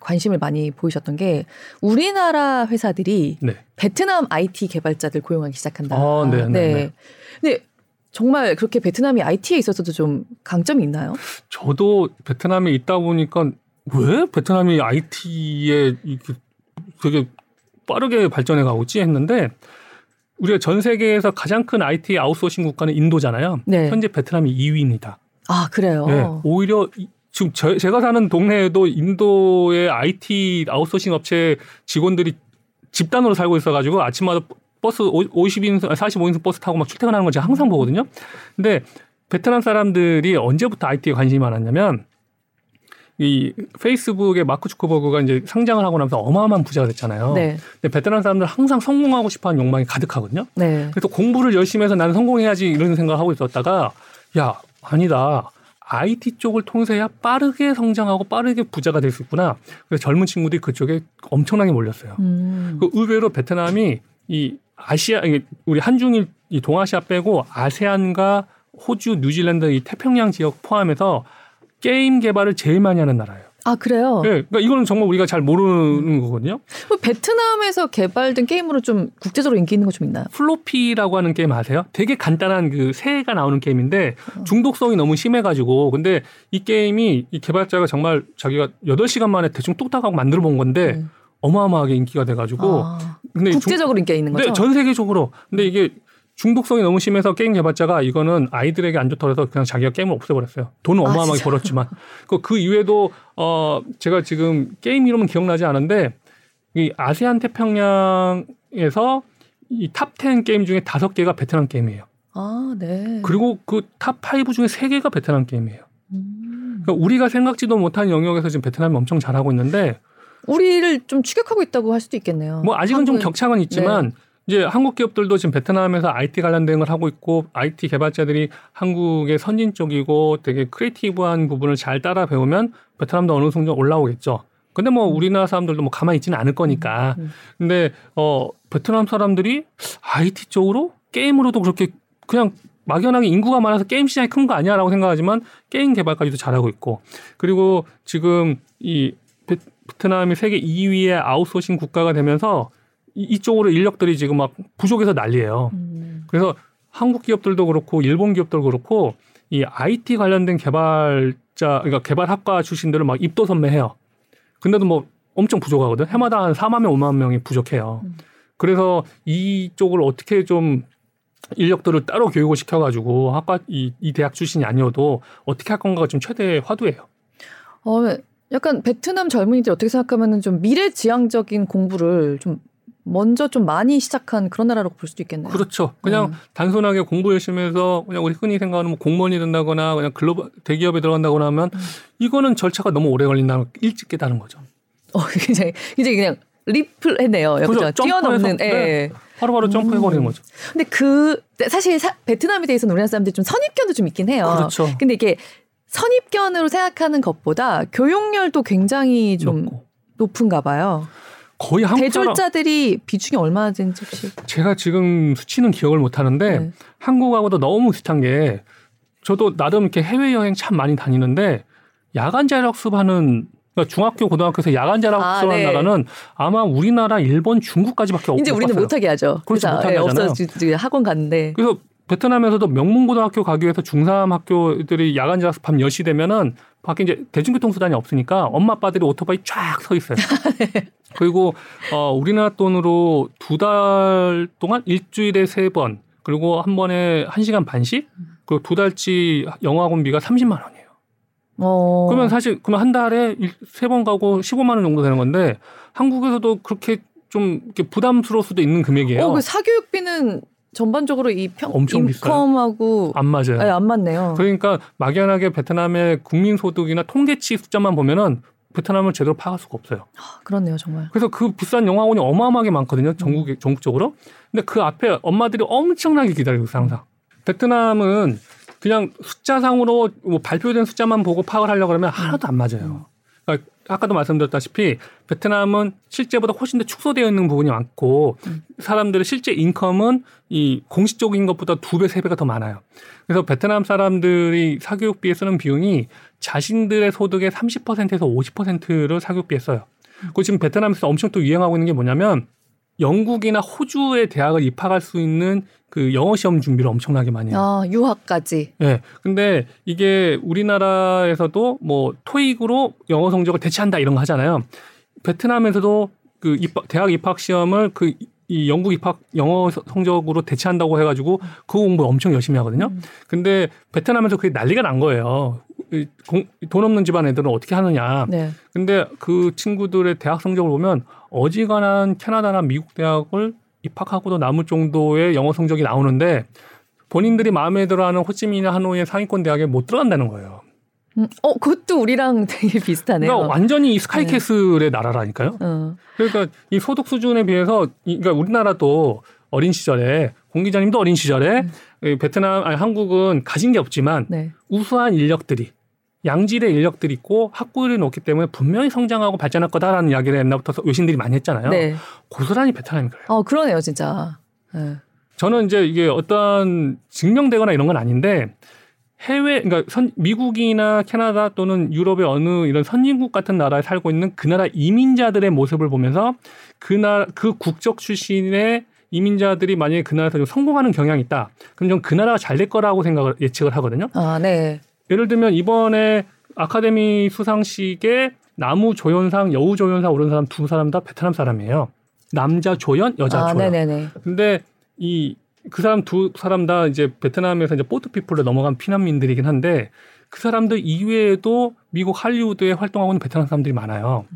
관심을 많이 보이셨던 게 우리나라 회사들이 네. 베트남 IT 개발자들 고용하기 시작한다. 아, 네, 네, 네. 네. 근데 정말 그렇게 베트남이 IT에 있어서도 좀 강점이 있나요? 저도 베트남에 있다 보니까 왜 베트남이 IT에 이렇게 되게 빠르게 발전해 가고 있지 했는데 우리가 전 세계에서 가장 큰 IT 아웃소싱 국가는 인도잖아요. 네. 현재 베트남이 2위입니다. 아 그래요? 네, 오히려 지금 저, 제가 사는 동네에도 인도의 IT 아웃소싱 업체 직원들이 집단으로 살고 있어가지고 아침마다 버스 50인승, 45인승 버스 타고 막 출퇴근하는 걸 제가 항상 보거든요. 근데 베트남 사람들이 언제부터 IT에 관심이 많았냐면 이 페이스북의 마크 주커버그가 이제 상장을 하고 나면서 어마어마한 부자가 됐잖아요. 네. 근데 베트남 사람들 은 항상 성공하고 싶어하는 욕망이 가득하거든요. 네. 그래서 공부를 열심히 해서 나는 성공해야지 이런 생각을 하고 있었다가 야 아니다 IT 쪽을 통해서야 빠르게 성장하고 빠르게 부자가 될 수 있구나. 그래서 젊은 친구들이 그쪽에 엄청나게 몰렸어요. 음. 그 의외로 베트남이 이 아시아 우리 한중일 이 동아시아 빼고 아세안과 호주, 뉴질랜드 이 태평양 지역 포함해서 게임 개발을 제일 많이 하는 나라예요. 아 그래요? 네, 그러니까 이거는 정말 우리가 잘 모르는 거거든요. 베트남에서 개발된 게임으로 좀 국제적으로 인기 있는 거 좀 있나요? Flappy라고 하는 게임 아세요? 되게 간단한 그 새가 나오는 게임인데 중독성이 너무 심해가지고 근데 이 게임이 이 개발자가 정말 자기가 8시간 만에 대충 뚝딱하고 만들어 본 건데 음. 어마어마하게 인기가 돼가지고 아, 근데 국제적으로 중, 인기가 있는 거죠? 네, 전 세계적으로. 근데 이게 중독성이 너무 심해서 게임 개발자가 이거는 아이들에게 안 좋다고 해서 그냥 자기가 게임을 없애버렸어요. 돈은 아, 어마어마하게 아, 벌었지만. 그, 그 이외에도, 어, 제가 지금 게임 이름은 기억나지 않은데, 이 아세안 태평양에서 이 top 10 게임 중에 다섯 개가 베트남 게임이에요. 아, 네. 그리고 그 top 5 중에 세 개가 베트남 게임이에요. 음. 그러니까 우리가 생각지도 못한 영역에서 지금 베트남이 엄청 잘하고 있는데, 우리를 좀 추격하고 있다고 할 수도 있겠네요. 뭐 아직은 한국은. 좀 격차는 있지만 네. 이제 한국 기업들도 지금 베트남에서 IT 관련된 걸 하고 있고 IT 개발자들이 한국의 선진적이고 되게 creative한 부분을 잘 따라 배우면 베트남도 어느 정도 올라오겠죠. 근데 뭐 음. 우리나라 사람들도 뭐 가만히 있지는 않을 거니까. 음, 음. 근데 어 베트남 사람들이 IT 쪽으로 게임으로도 그렇게 그냥 막연하게 인구가 많아서 게임 시장이 큰 거 아니야라고 생각하지만 게임 개발까지도 잘하고 있고 그리고 지금 이 베트남이 세계 2위의 아웃소싱 국가가 되면서 이쪽으로 인력들이 지금 막 부족해서 난리예요. 음. 그래서 한국 기업들도 그렇고 일본 기업들도 그렇고 이 IT 관련된 개발자 그러니까 개발학과 출신들을 막 입도 선매해요. 근데도 뭐 엄청 부족하거든. 해마다 한 4만 명, 5만 명이 부족해요. 음. 그래서 이쪽을 어떻게 좀 인력들을 따로 교육을 시켜가지고 학과 이, 이 대학 출신이 아니어도 어떻게 할 건가가 좀 최대 화두예요. 어, 약간 베트남 젊은이들 어떻게 생각하면은 좀 미래지향적인 공부를 좀 먼저 좀 많이 시작한 그런 나라라고 볼 수도 있겠네요. 그렇죠. 그냥 음. 단순하게 공부 열심히 해서 그냥 우리 흔히 생각하는 뭐 공무원이 된다거나 그냥 글로벌 대기업에 들어간다거나 하면 음. 이거는 절차가 너무 오래 걸린다는 일찍 깨달은 거죠. 어, 굉장히 굉장히 그냥 리플 했네요. 그렇죠. 뛰어넘는 예. 네. 바로바로 점프해버리는 음. 거죠. 근데 그 사실 사, 베트남에 대해서는 우리나라 사람들이 좀 선입견도 좀 있긴 해요. 그렇죠. 근데 이게 선입견으로 생각하는 것보다 교육열도 굉장히 좀 높고. 높은가 봐요. 거의 한국 대졸자들이 비중이 얼마나 되는지 혹시 제가 지금 수치는 기억을 못 하는데 네. 한국하고도 너무 비슷한 게 저도 나름 이렇게 해외 여행 참 많이 다니는데 야간 자력습하는 그러니까 중학교 고등학교에서 야간 자력습하는 아, 네. 나라는 아마 우리나라 일본 중국까지밖에 없고 이제 우리는 못 하게 하죠. 그렇죠 못 하게 네, 하잖아요. 없어 학원 갔는데 그래서 베트남에서도 명문고등학교 가기 위해서 중3 학교들이 야간 자습 밤 10시 되면은 밖에 이제 대중교통 수단이 없으니까 엄마 아빠들이 오토바이 쫙 서 있어요. 네. 그리고 어 우리나라 돈으로 두 달 동안 일주일에 세 번 그리고 한 번에 한 시간 반씩 그리고 두 달치 영어학원비가 30만 원이에요. 어. 그러면 사실 그러면 한 달에 세 번 가고 15만 원 정도 되는 건데 한국에서도 그렇게 좀 부담스러울 수도 있는 금액이에요. 어, 그 사교육비는 전반적으로 이 평, 엄청 인컴하고 안 맞아요. 네, 안 맞네요. 그러니까 막연하게 베트남의 국민 소득이나 통계치 숫자만 보면은 베트남을 제대로 파악할 수가 없어요. 아, 그렇네요, 정말. 그래서 그 비싼 영화원이 어마어마하게 많거든요, 전국 음. 전국적으로. 근데 그 앞에 엄마들이 엄청나게 기다리고 있어요, 항상. 베트남은 그냥 숫자상으로 뭐 발표된 숫자만 보고 파악을 하려고 그러면 하나도 안 맞아요. 음. 아까도 말씀드렸다시피 베트남은 실제보다 훨씬 더 축소되어 있는 부분이 많고 음. 사람들의 실제 인컴은 이 공식적인 것보다 두 배, 세 배가 더 많아요. 그래서 베트남 사람들이 사교육비에 쓰는 비용이 자신들의 소득의 30%에서 50%를 사교육비에 써요. 그 지금 베트남에서 엄청 또 유행하고 있는 게 뭐냐면 영국이나 호주의 대학을 입학할 수 있는 그 영어 시험 준비를 엄청나게 많이 해요. 아, 유학까지. 네. 근데 이게 우리나라에서도 뭐 토익으로 영어 성적을 대체한다 이런 거 하잖아요. 베트남에서도 그 입학, 대학 입학 시험을 그 이 영국 입학 영어 성적으로 대체한다고 해가지고 그 공부 엄청 열심히 하거든요. 음. 근데 베트남에서 그게 난리가 난 거예요. 돈 없는 집안 애들은 어떻게 하느냐. 네. 근데 그 친구들의 대학 성적을 보면 어지간한 캐나다나 미국 대학을 입학하고도 남을 정도의 영어 성적이 나오는데 본인들이 마음에 들어하는 호치민이나 하노이의 상위권 대학에 못 들어간다는 거예요. 음, 어, 그것도 우리랑 되게 비슷하네요. 그러니까 완전히 스카이캐슬의 네. 나라라니까요. 어. 그러니까 이 소득 수준에 비해서 그러니까 우리나라도 어린 시절에 공 기자님도 어린 시절에 음. 베트남 아니 한국은 가진 게 없지만 네. 우수한 인력들이 양질의 인력들이 있고 학구율이 높기 때문에 분명히 성장하고 발전할 거다라는 이야기를 옛날부터 외신들이 많이 했잖아요. 네. 고스란히 베트남이 그래요. 어, 그러네요, 진짜. 네. 저는 이제 이게 어떤 증명되거나 이런 건 아닌데 해외 그러니까 선, 미국이나 캐나다 또는 유럽의 어느 이런 선진국 같은 나라에 살고 있는 그 나라 이민자들의 모습을 보면서 그 나라 그 국적 출신의 이민자들이 만약에 그 나라에서 좀 성공하는 경향이 있다. 그럼 좀 그 나라가 잘 될 거라고 생각을 예측을 하거든요. 아, 네. 예를 들면 이번에 아카데미 수상식에 나무 조연상, 여우 조연상 오른 사람 두 사람 다 베트남 사람이에요. 남자 조연, 여자 아, 조연. 네네네. 근데 이 그 사람 두 사람 다 이제 베트남에서 이제 포트 피플로 넘어간 피난민들이긴 한데 그 사람들 이외에도 미국 할리우드에 활동하고 있는 베트남 사람들이 많아요.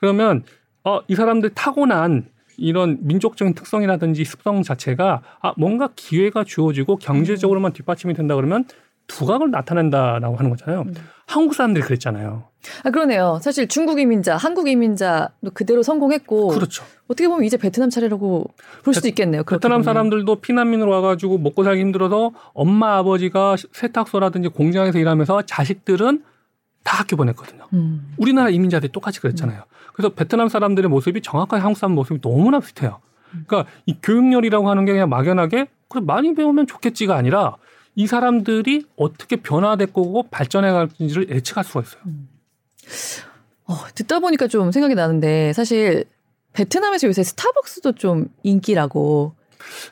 그러면 어, 이 사람들 타고난 이런 민족적인 특성이라든지 습성 자체가 아 뭔가 기회가 주어지고 경제적으로만 뒷받침이 된다 그러면 두각을 나타낸다라고 하는 거잖아요. 음. 한국 사람들이 그랬잖아요. 아 그러네요. 사실 중국 이민자, 한국 이민자도 그대로 성공했고 그렇죠. 어떻게 보면 이제 베트남 차례라고 볼 수도 있겠네요. 베트남 사람들도 피난민으로 와가지고 먹고 살기 힘들어서 엄마 아버지가 세탁소라든지 공장에서 일하면서 자식들은 다 학교 보냈거든요. 음. 우리나라 이민자들이 똑같이 그랬잖아요. 음. 그래서 베트남 사람들의 모습이 정확하게 한국 사람 모습이 너무나 비슷해요. 그러니까 이 교육열이라고 하는 게 그냥 막연하게 그래 많이 배우면 좋겠지가 아니라 이 사람들이 어떻게 변화될 거고 발전해 갈지를 예측할 수가 있어요. 음. 어, 듣다 보니까 좀 생각이 나는데 사실 베트남에서 요새 스타벅스도 좀 인기라고 네.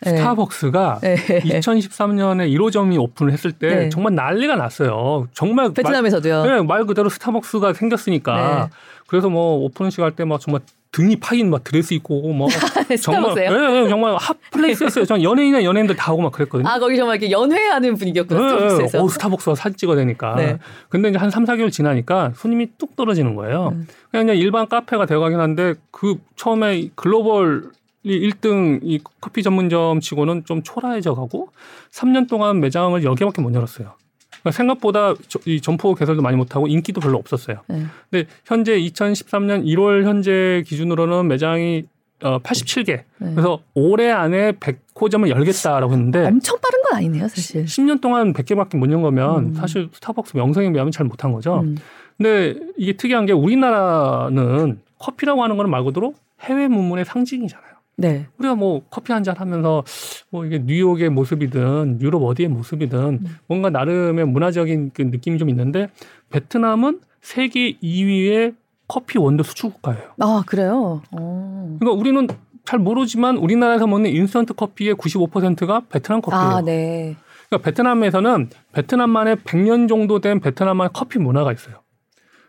스타벅스가 네. 2013년에 1호점이 오픈을 했을 때 네. 정말 난리가 났어요. 정말 베트남에서도요. 말, 네, 말 그대로 스타벅스가 생겼으니까 네. 그래서 뭐 오픈식 할 때 막 정말 등이 파인 막 드레스 입고 오고 뭐 정말 네, 네, 정말 hot place였어요. 전 연예인이나 연예인들 다 오고 막 그랬거든요. 아 거기 정말 이렇게 연회하는 분위기였구나. 네, 스타벅스에서. 어, 스타벅스가 사진 찍어야 되니까. 네. 근데 이제 한 3, 4개월 지나니까 손님이 뚝 떨어지는 거예요. 음. 그냥 일반 카페가 되어가긴 한데 그 처음에 글로벌 이 1등 이 커피 전문점 치고는 좀 초라해져 가고 3년 동안 매장을 10개밖에 못 열었어요. 그러니까 생각보다 저, 이 점포 개설도 많이 못하고 인기도 별로 없었어요. 네. 근데 현재 2013년 1월 현재 기준으로는 매장이 어, 87개. 네. 그래서 올해 안에 100호점을 열겠다라고 했는데 엄청 빠른 건 아니네요, 사실. 10년 동안 100개밖에 못 연 거면 음. 사실 스타벅스 명성에 비하면 잘 못한 거죠. 음. 근데 이게 특이한 게 우리나라는 커피라고 하는 거는 말 그대로 해외 문문의 상징이잖아요. 네. 우리가 뭐 커피 한 잔 하면서 뭐 이게 뉴욕의 모습이든 유럽 어디의 모습이든 음. 뭔가 나름의 문화적인 그 느낌이 좀 있는데 베트남은 세계 2위의 커피 원두 수출 국가예요. 아 그래요? 오. 어. 그러니까 우리는 잘 모르지만 우리나라에서 먹는 인스턴트 커피의 95%가 베트남 커피예요. 아, 네. 그러니까 베트남에서는 베트남만의 100년 정도 된 베트남만의 커피 문화가 있어요.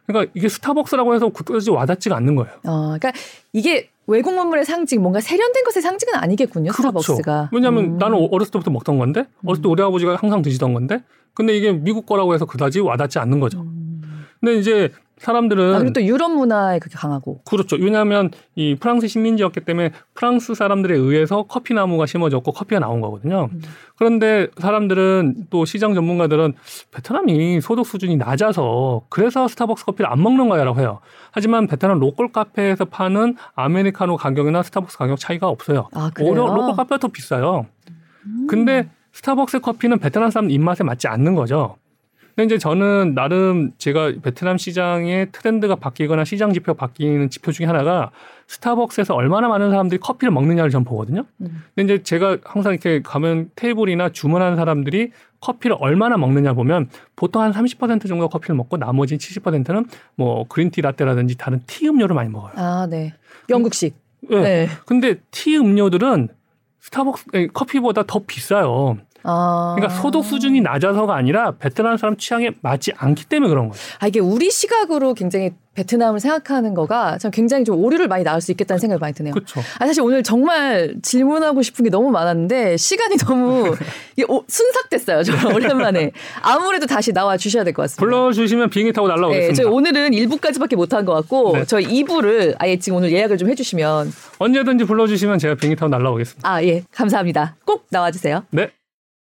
그러니까 이게 스타벅스라고 해서 굳이 와닿지가 않는 거예요. 어, 그러니까 이게 외국 문물의 상징, 뭔가 세련된 것의 상징은 아니겠군요. 그렇죠. 스타벅스가. 왜냐하면 음. 나는 어렸을 때부터 먹던 건데, 어렸을 때 우리 아버지가 항상 드시던 건데, 근데 이게 미국 거라고 해서 그다지 와닿지 않는 거죠. 음. 근데 이제 사람들은 아, 그리고 또 유럽 문화에 그렇게 강하고 그렇죠. 왜냐하면 이 프랑스 식민지였기 때문에 프랑스 사람들에 의해서 커피 나무가 심어졌고 커피가 나온 거거든요. 음. 그런데 사람들은 또 시장 전문가들은 베트남이 소득 수준이 낮아서 그래서 스타벅스 커피를 안 먹는 거야라고 해요. 하지만 베트남 local 카페에서 파는 아메리카노 가격이나 스타벅스 가격 차이가 없어요. 아, 오히려 local 카페가 더 비싸요. 음. 근데 스타벅스 커피는 베트남 사람 입맛에 맞지 않는 거죠. 근데 이제 저는 나름 제가 베트남 시장의 트렌드가 바뀌거나 시장 지표가 바뀌는 지표 중에 하나가 스타벅스에서 얼마나 많은 사람들이 커피를 먹느냐를 전 보거든요. 음. 근데 이제 제가 항상 이렇게 가면 테이블이나 주문하는 사람들이 커피를 얼마나 먹느냐 보면 보통 한 30% 정도 커피를 먹고 나머지 70%는 뭐 그린티 라떼라든지 다른 티 음료를 많이 먹어요. 아, 네. 영국식. 네. 네. 근데 티 음료들은 스타벅스 커피보다 더 비싸요. 아. 그러니까 소득 수준이 낮아서가 아니라 베트남 사람 취향에 맞지 않기 때문에 그런 거예요. 아 이게 우리 시각으로 굉장히 베트남을 생각하는 거가 참 굉장히 좀 오류를 많이 나올 수 있겠다는 생각이 많이 드네요. 그렇죠. 아 사실 오늘 정말 질문하고 싶은 게 너무 많았는데 시간이 너무 순삭됐어요. 정말 오랜만에 아무래도 다시 나와 주셔야 될 것 같습니다. 불러주시면 비행기 타고 날라오겠습니다. 네, 저희 오늘은 1부까지밖에 못한 것 같고 네. 저희 2부를 아예 지금 오늘 예약을 좀 해주시면 언제든지 불러주시면 제가 비행기 타고 날라오겠습니다. 아 예, 감사합니다. 꼭 나와주세요. 네.